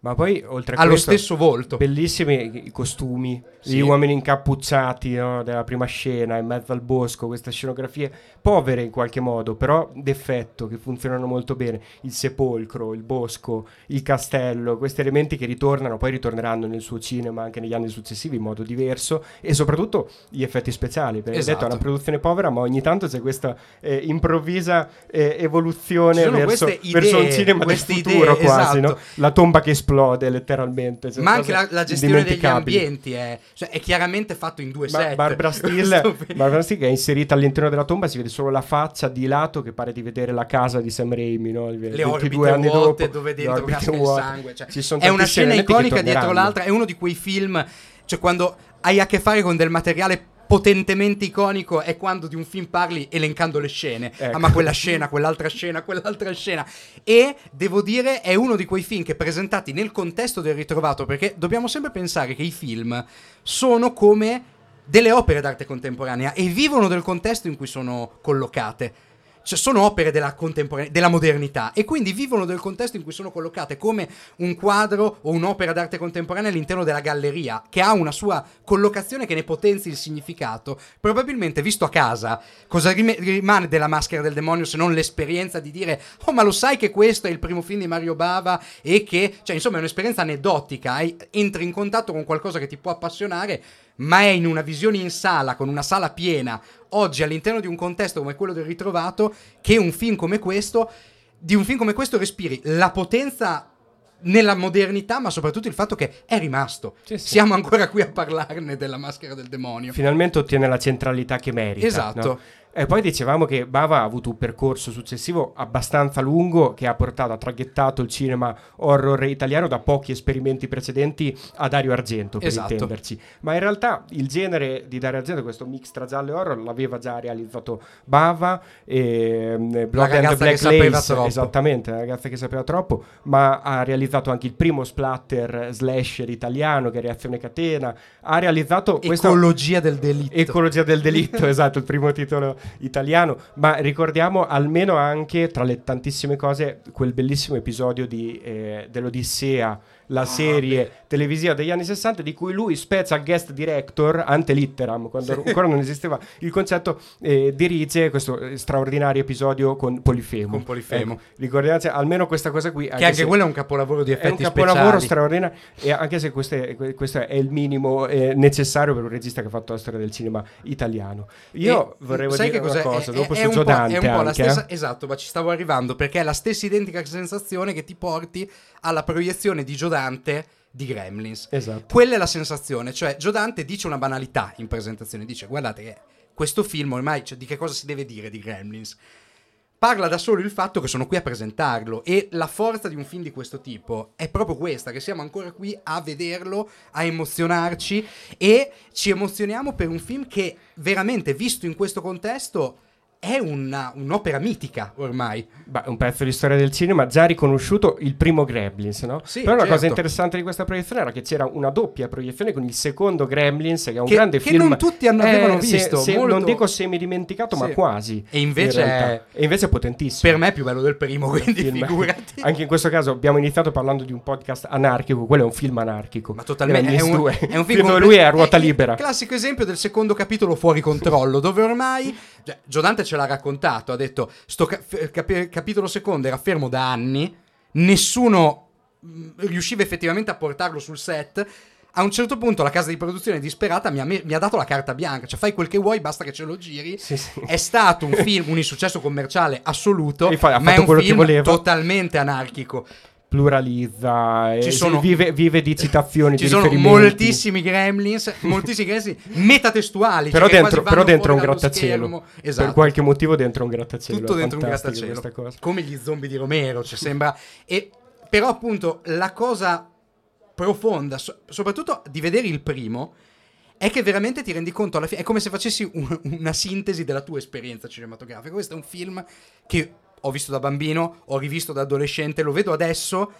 Ma poi oltre a allo questo, stesso volto. bellissimi i costumi, Sì. gli uomini incappucciati no, della prima scena in mezzo al bosco, queste scenografie povere in qualche modo, però d'effetto che funzionano molto bene. Il sepolcro, il bosco, il castello, questi elementi che ritornano, poi ritorneranno nel suo cinema anche negli anni successivi in modo diverso e soprattutto gli effetti speciali, perché Esatto. detto è una produzione povera, ma ogni tanto c'è questa eh, improvvisa eh, evoluzione verso, queste verso un idee, cinema del futuro idee, quasi, esatto. no? La tomba che esplode letteralmente. cioè, Ma anche la, la gestione degli ambienti è, cioè, è chiaramente fatto in due Ba- set. Barbara [laughs] Steele. Barbara Steele che è inserita all'interno della tomba, si vede solo la faccia di lato che pare di vedere la casa di Sam Raimi, no? le 22 orbite vuote dopo, dove dentro casca il sangue. cioè, è una scena iconica dietro l'altra. È uno di quei film, cioè quando hai a che fare con del materiale potentemente iconico è quando di un film parli elencando le scene. Ecco. Ah, ma quella scena, quell'altra scena, quell'altra scena. E devo dire, è uno di quei film che presentati nel contesto del ritrovato, perché dobbiamo sempre pensare che i film sono come delle opere d'arte contemporanea e vivono del contesto in cui sono collocate. Cioè, sono opere della, contemporanea- della modernità e quindi vivono del contesto in cui sono collocate come un quadro o un'opera d'arte contemporanea all'interno della galleria che ha una sua collocazione che ne potenzi il significato. Probabilmente, visto a casa, cosa rime- rimane della maschera del demonio se non l'esperienza di dire oh ma lo sai che questo è il primo film di Mario Bava e che, cioè insomma è un'esperienza aneddotica, entri in contatto con qualcosa che ti può appassionare ma è in una visione in sala, con una sala piena, oggi all'interno di un contesto come quello del ritrovato, che un film come questo, di un film come questo respiri la potenza nella modernità, ma soprattutto il fatto che è rimasto. Sì, sì. Siamo ancora qui a parlarne della maschera del demonio. Finalmente ottiene la centralità che merita. Esatto. no? E poi dicevamo che Bava ha avuto un percorso successivo abbastanza lungo che ha portato, ha traghettato il cinema horror italiano da pochi esperimenti precedenti a Dario Argento, per Esatto. intenderci. Ma in realtà il genere di Dario Argento, questo mix tra giallo e horror, l'aveva già realizzato Bava, e, mm, Blood and Black Lace, esattamente, la ragazza che sapeva troppo, ma ha realizzato anche il primo splatter slasher italiano, che è Reazione Catena, ha realizzato. Ecologia del delitto. Ecologia del delitto, [laughs] esatto, il primo titolo italiano, ma ricordiamo almeno anche tra le tantissime cose quel bellissimo episodio di, eh, dell'Odissea, la serie televisiva degli anni 60 di cui lui special guest director ante litteram, quando ancora non esisteva il concetto, eh, dirige questo eh, straordinario episodio con Polifemo. Con Polifemo. Ecco, ricordiamoci almeno questa cosa qui. che anche quello è un capolavoro di è un effetti capolavoro speciali. straordinario e anche se questo è, que- questo è il minimo eh, necessario per un regista che ha fatto la storia del cinema italiano. Io E, vorrei dire che una cosa, È- dopo è, su è un po', Giodante è un po' la anche, stessa, eh. esatto, ma ci stavo arrivando perché è la stessa identica sensazione che ti porti alla proiezione di Giodante di Gremlins. Esatto. Quella è la sensazione, cioè Giodante dice una banalità in presentazione, dice guardate che questo film ormai cioè, di che cosa si deve dire di Gremlins? Parla da solo il fatto che sono qui a presentarlo e la forza di un film di questo tipo è proprio questa, che siamo ancora qui a vederlo, a emozionarci e ci emozioniamo per un film che veramente visto in questo contesto è una- un'opera mitica ormai. Beh, un pezzo di storia del cinema già riconosciuto il primo Gremlins, no? Sì, Però una certo. cosa interessante di questa proiezione era che c'era una doppia proiezione con il secondo Gremlins, che è un Che- grande che film. non tutti hanno- eh, avevano se- visto, se- molto- Non dico semi dimenticato, ma Sì. quasi. E invece in è- E invece è potentissimo. Per me è più bello del primo, quindi film. figurati. [laughs] Anche in questo caso abbiamo iniziato parlando di un podcast anarchico, quello è un film anarchico. Ma totalmente è un, 2. è un [laughs] film dove lui è a ruota libera. Classico esempio del secondo capitolo fuori controllo, dove ormai [laughs] cioè, Giodante ce l'ha raccontato, ha detto sto ca- capi- capitolo secondo era fermo da anni, nessuno mh, riusciva effettivamente a portarlo sul set. A un certo punto la casa di produzione disperata mi ha, me- mi ha dato la carta bianca, cioè fai quel che vuoi, basta che ce lo giri. Sì, sì. È stato un film, un insuccesso commerciale assoluto, E fa- ma è un film totalmente anarchico. Pluralizza, Ci sono- vive, vive di [laughs] citazioni, Ci di sono moltissimi gremlins, moltissimi gremlins metatestuali. Però cioè dentro, però dentro un grattacielo. Esatto. Per qualche motivo dentro un grattacielo. Tutto dentro un grattacielo. Come gli zombie di Romero, cioè sembra... E, però appunto la cosa profonda, so- soprattutto di vedere il primo, è che veramente ti rendi conto alla fine, è come se facessi un- una sintesi della tua esperienza cinematografica. Questo è un film che ho visto da bambino, ho rivisto da adolescente, lo vedo adesso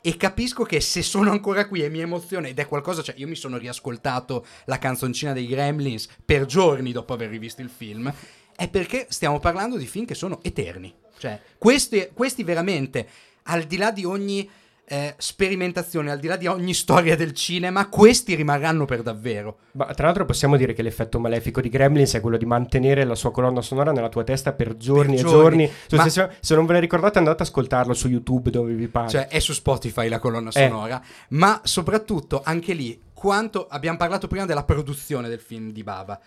e capisco che se sono ancora qui e mi emoziona ed è qualcosa, cioè io mi sono riascoltato la canzoncina dei Gremlins per giorni dopo aver rivisto il film, è perché stiamo parlando di film che sono eterni. Cioè, questi, questi veramente, al di là di ogni eh, sperimentazione, al di là di ogni storia del cinema, questi rimarranno per davvero. Ma tra l'altro possiamo dire che l'effetto malefico di Gremlins è quello di mantenere la sua colonna sonora nella tua testa per giorni Per e giorni. giorni. Ma- se, non ve la ricordate andate ad ascoltarlo su YouTube dove vi pare. Cioè, è su Spotify la colonna Eh. sonora, ma soprattutto anche lì, quanto abbiamo parlato prima della produzione del film di Bava.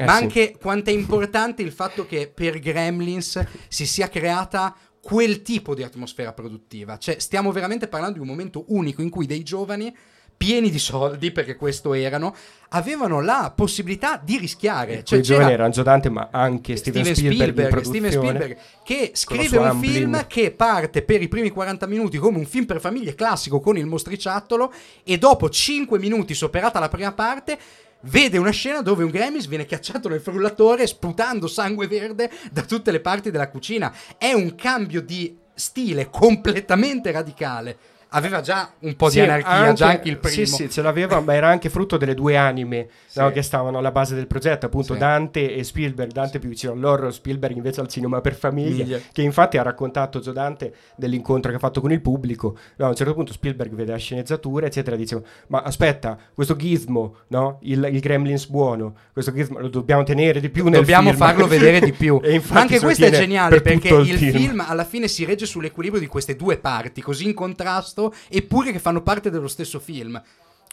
Eh ma sì. anche quanto è importante il fatto che per Gremlins si sia creata quel tipo di atmosfera produttiva. Cioè, stiamo veramente parlando di un momento unico in cui dei giovani pieni di soldi, perché questo erano, avevano la possibilità di rischiare. Cioè, Quei giovani erano Giodante, ma anche Steven, Spielberg, in Steven. Spielberg, che scrive un Amblin. film che parte per i primi 40 minuti come un film per famiglie classico con il mostriciattolo e dopo 5 minuti superata la prima parte vede una scena dove un Gremlins viene cacciato nel frullatore sputando sangue verde da tutte le parti della cucina. È un cambio di stile completamente radicale. Aveva già un po' Sì, di anarchia, già anche il primo. Sì, sì, ce l'aveva, ma era anche frutto delle due anime Sì. no, che stavano alla base del progetto, appunto Sì. Dante e Spielberg. Dante più vicino all'horror, Spielberg invece al cinema per famiglia, Famiglia. che infatti ha raccontato Gio Dante dell'incontro che ha fatto con il pubblico. No, a un certo punto Spielberg vede la sceneggiatura, eccetera, e dice, ma aspetta, questo gizmo, no? il, il Gremlins buono, questo gizmo lo dobbiamo tenere di più nel Dobbiamo film." farlo vedere di più. [laughs] anche lo questo è geniale per perché il film. film alla fine si regge sull'equilibrio di queste due parti, così in contrasto, eppure che fanno parte dello stesso film.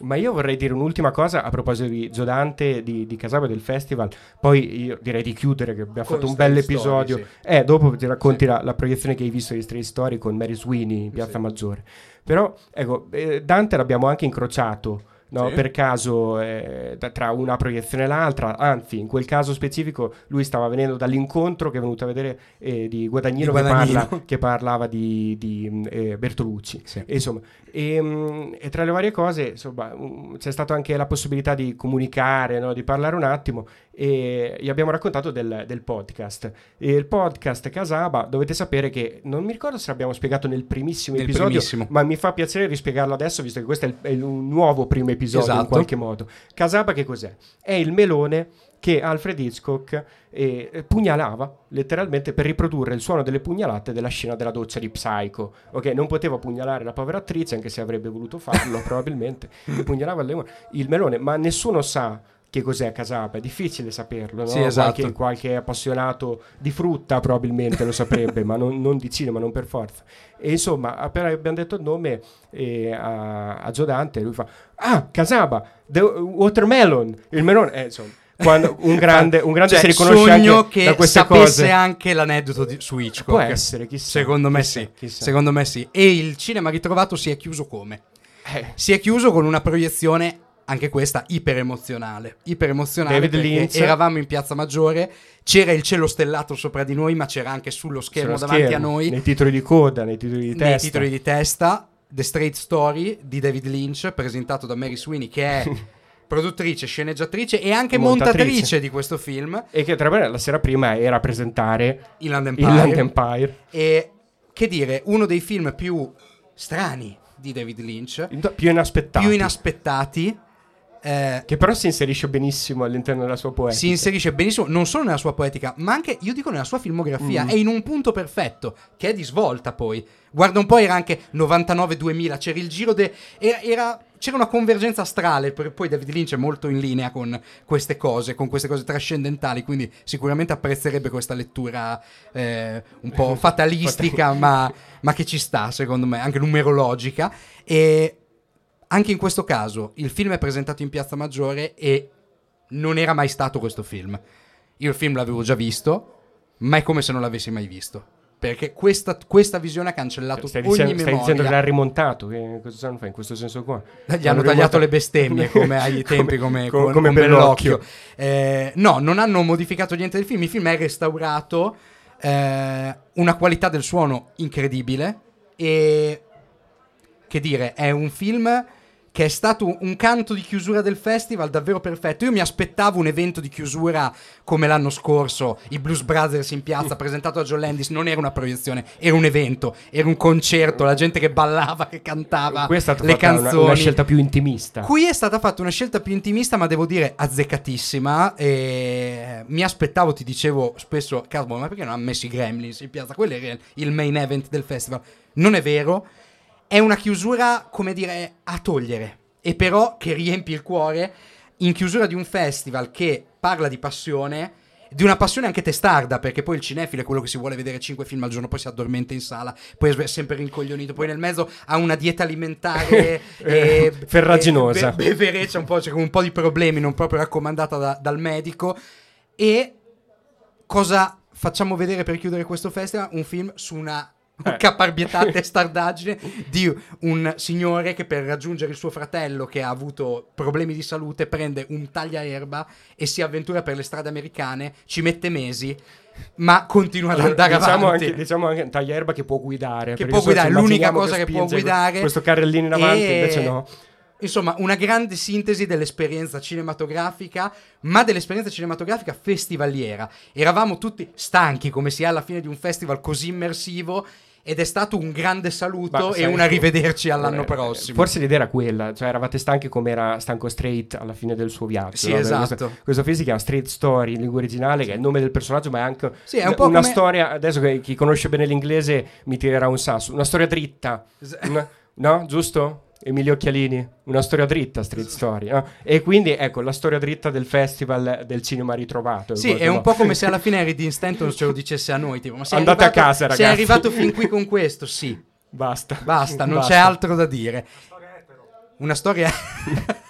Ma io vorrei dire un'ultima cosa a proposito di Zodante, di, di Casaba del festival. Poi io direi di chiudere, che abbiamo Con fatto un bel Story, episodio. sì. Eh, dopo ti racconti Sì. la, la proiezione che hai visto di Stray Story con Mary Sweeney in Piazza Sì. Maggiore. Però, ecco, eh, Dante l'abbiamo anche incrociato. No, Sì. Per caso eh, tra una proiezione e l'altra, anzi, in quel caso specifico, lui stava venendo dall'incontro che è venuto a vedere eh, di Guadagnino, Di che, Guadagnino. parla- [laughs] che parlava di, di, mh, eh, Bertolucci. Sì. E, insomma, e, mh, e tra le varie cose, insomma, mh, c'è stata anche la possibilità di comunicare, no, di parlare un attimo e gli abbiamo raccontato del, del podcast. E il podcast Casaba, dovete sapere che non mi ricordo se l'abbiamo spiegato nel primissimo Nel episodio, primissimo. ma mi fa piacere rispiegarlo adesso, visto che questo è, il- è un nuovo primo episodio in Esatto. qualche modo. Casaba che cos'è? È il melone che Alfred Hitchcock eh, pugnalava letteralmente per riprodurre il suono delle pugnalate della scena della doccia di Psycho. Ok, non poteva pugnalare la povera attrice, anche se avrebbe voluto farlo, [laughs] probabilmente. Pugnalava il melone, ma nessuno sa che cos'è Casaba, è difficile saperlo, no? Sì, esatto. qualche, qualche appassionato di frutta probabilmente lo saprebbe, ma non, non di cinema, non per forza. E insomma, appena abbiamo detto il nome eh, a, a Giodante, lui fa: Ah, Casaba, the watermelon, il melone. Eh, insomma, quando un grande, un grande Cioè, si riconosce anche che da queste sapesse cose. anche l'aneddoto di, su Hitchcock. Può essere, chissà. Secondo me chissà, sì. chissà. Secondo me sì. E il cinema ritrovato si è chiuso come? Eh, Si è chiuso con una proiezione, anche questa, iper emozionale. Iper emozionale David Lynch. eravamo in Piazza Maggiore, c'era il cielo stellato sopra di noi, ma c'era anche sullo schermo sullo davanti schermo, a noi, Nei titoli di coda, nei titoli di nei testa. titoli di testa, The Straight Story di David Lynch, presentato da Mary Sweeney, che è [laughs] produttrice, sceneggiatrice e anche Montatrice. montatrice di questo film, E che tra l'altro la sera prima era a presentare Inland il Empire. Land Empire. E che dire, uno dei film più strani di David Lynch, Più inaspettato. più inaspettati. Eh, Che però si inserisce benissimo all'interno della sua poetica. si inserisce benissimo non solo nella sua poetica, ma anche, io dico, nella sua filmografia. Mm. È in un punto perfetto, che è di svolta poi. Guarda un po', era anche 99-2000, c'era il giro de... Era, era- c'era una convergenza astrale, poi David Lynch è molto in linea con queste cose, con queste cose trascendentali, quindi sicuramente apprezzerebbe questa lettura eh, un po' [laughs] fatalistica, ma, ma che ci sta, secondo me, anche numerologica. E anche in questo caso il film è presentato in Piazza Maggiore e non era mai stato questo film. Io il film l'avevo già visto, ma è come se non l'avessi mai visto. Perché questa, questa visione ha cancellato Stai ogni dicendo, stai memoria. dicendo che l'ha rimontato? Che cosa stanno facendo in questo senso qua? Gli hanno tagliato le bestemmie come ai [laughs] tempi, come, come, come con Bellocchio. Eh, no, non hanno modificato niente del film. Il film è restaurato, eh, una qualità del suono incredibile e che dire, è un film che è stato un canto di chiusura del festival davvero perfetto. Io mi aspettavo un evento di chiusura come l'anno scorso, i Blues Brothers in piazza [laughs] presentato a John Landis, non era una proiezione, era un evento, era un concerto, la gente che ballava, che cantava Qui è stata le fatta una- canzoni. Una, scelta più intimista. Qui è stata fatta una scelta più intimista, ma devo dire azzeccatissima. E mi aspettavo, ti dicevo spesso, cavolo, ma perché non hanno messo i Gremlins in piazza? Quello era il main event del festival. Non è vero. È una chiusura, come dire, a togliere. E però che riempie il cuore in chiusura di un festival che parla di passione. Di una passione anche testarda, perché poi il cinefilo è quello che si vuole vedere 5 film al giorno, poi si addormenta in sala, poi è sempre rincoglionito, poi nel mezzo ha una dieta alimentare [laughs] Eh, e, ferraginosa. e be- bevereccia un po', cioè con un po' di problemi, non proprio raccomandata da- dal medico. E cosa facciamo vedere per chiudere questo festival? Un film su una Eh. caparbietà [laughs] testardaggine di un signore che per raggiungere il suo fratello che ha avuto problemi di salute prende un tagliaerba e si avventura per le strade americane, ci mette mesi, ma continua ad andare diciamo avanti. Anche, diciamo anche tagliaerba che può guidare. Che può guidare, l'unica cosa che può spinge guidare. Questo carrellino in avanti, E- invece no. Insomma, una grande sintesi dell'esperienza cinematografica, ma dell'esperienza cinematografica festivaliera. Eravamo tutti stanchi, come si è alla fine di un festival così immersivo, ed è stato un grande saluto Ma e un arrivederci all'anno Eh, prossimo. Forse l'idea era quella, cioè eravate stanchi come era stanco Straight alla fine del suo viaggio. Sì, no? esatto. Questo, questo film si chiama Straight Story in lingua originale, che è il nome del personaggio, ma è anche Sì, è un una come- storia. Adesso che chi conosce bene l'inglese mi tirerà un sasso. Una storia dritta, S- Una- no? Giusto? Emilio Occhialini, una storia dritta, Street Story. no? E quindi ecco la storia dritta del festival del cinema ritrovato. Sì, è un po' come se alla [laughs] fine Dean Stanton ce lo dicesse a noi. Tipo, ma sei Andate a arrivato- casa, Sei ragazzi. arrivato fin qui con [laughs] questo? Sì, Basta. basta, non Basta. c'è altro da dire. Una storia... [laughs]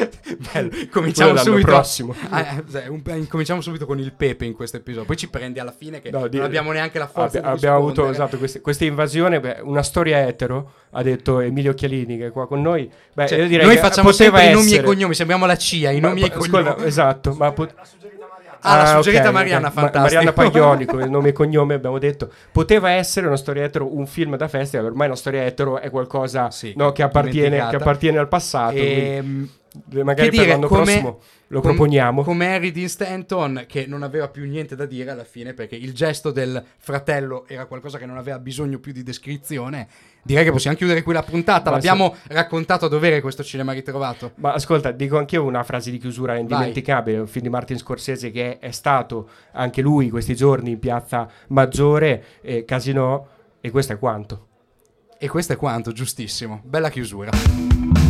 [laughs] Bello. Cominciamo subito. prossimo. Ah, eh, un, cominciamo subito con il pepe in questo episodio. Poi ci prendi alla fine che no, di, non abbiamo neanche la forza. Abbi- abbiamo avuto esatto, queste, questa invasione. Beh, una storia etero, ha detto Emilio Chialini che è qua con noi. Beh, cioè, noi facciamo sempre essere... i nomi e cognomi, sembriamo la CIA, i nomi ma, e cognomi. Scusa, esatto, ma pot- Ah, l'ha suggerita okay, Mariana, okay. fantastico. Marianna Paglioni, [laughs] come nome e cognome abbiamo detto. Poteva essere una storia etero, un film da festival, ormai una storia etero è qualcosa sì, no, che, appartiene, che, appartiene, al passato. E, ehm, magari per l'anno come, prossimo lo com, proponiamo. Come Harry Dean Stanton, che non aveva più niente da dire alla fine, perché il gesto del fratello era qualcosa che non aveva bisogno più di descrizione. Direi che possiamo chiudere qui la puntata. Ma L'abbiamo sì. raccontato a dovere questo cinema ritrovato. Ma ascolta, dico anch'io una frase di chiusura indimenticabile. Vai. Un film di Martin Scorsese che è stato anche lui questi giorni in piazza Maggiore, eh, Casino, e questo è quanto. E questo è quanto, giustissimo. Bella chiusura.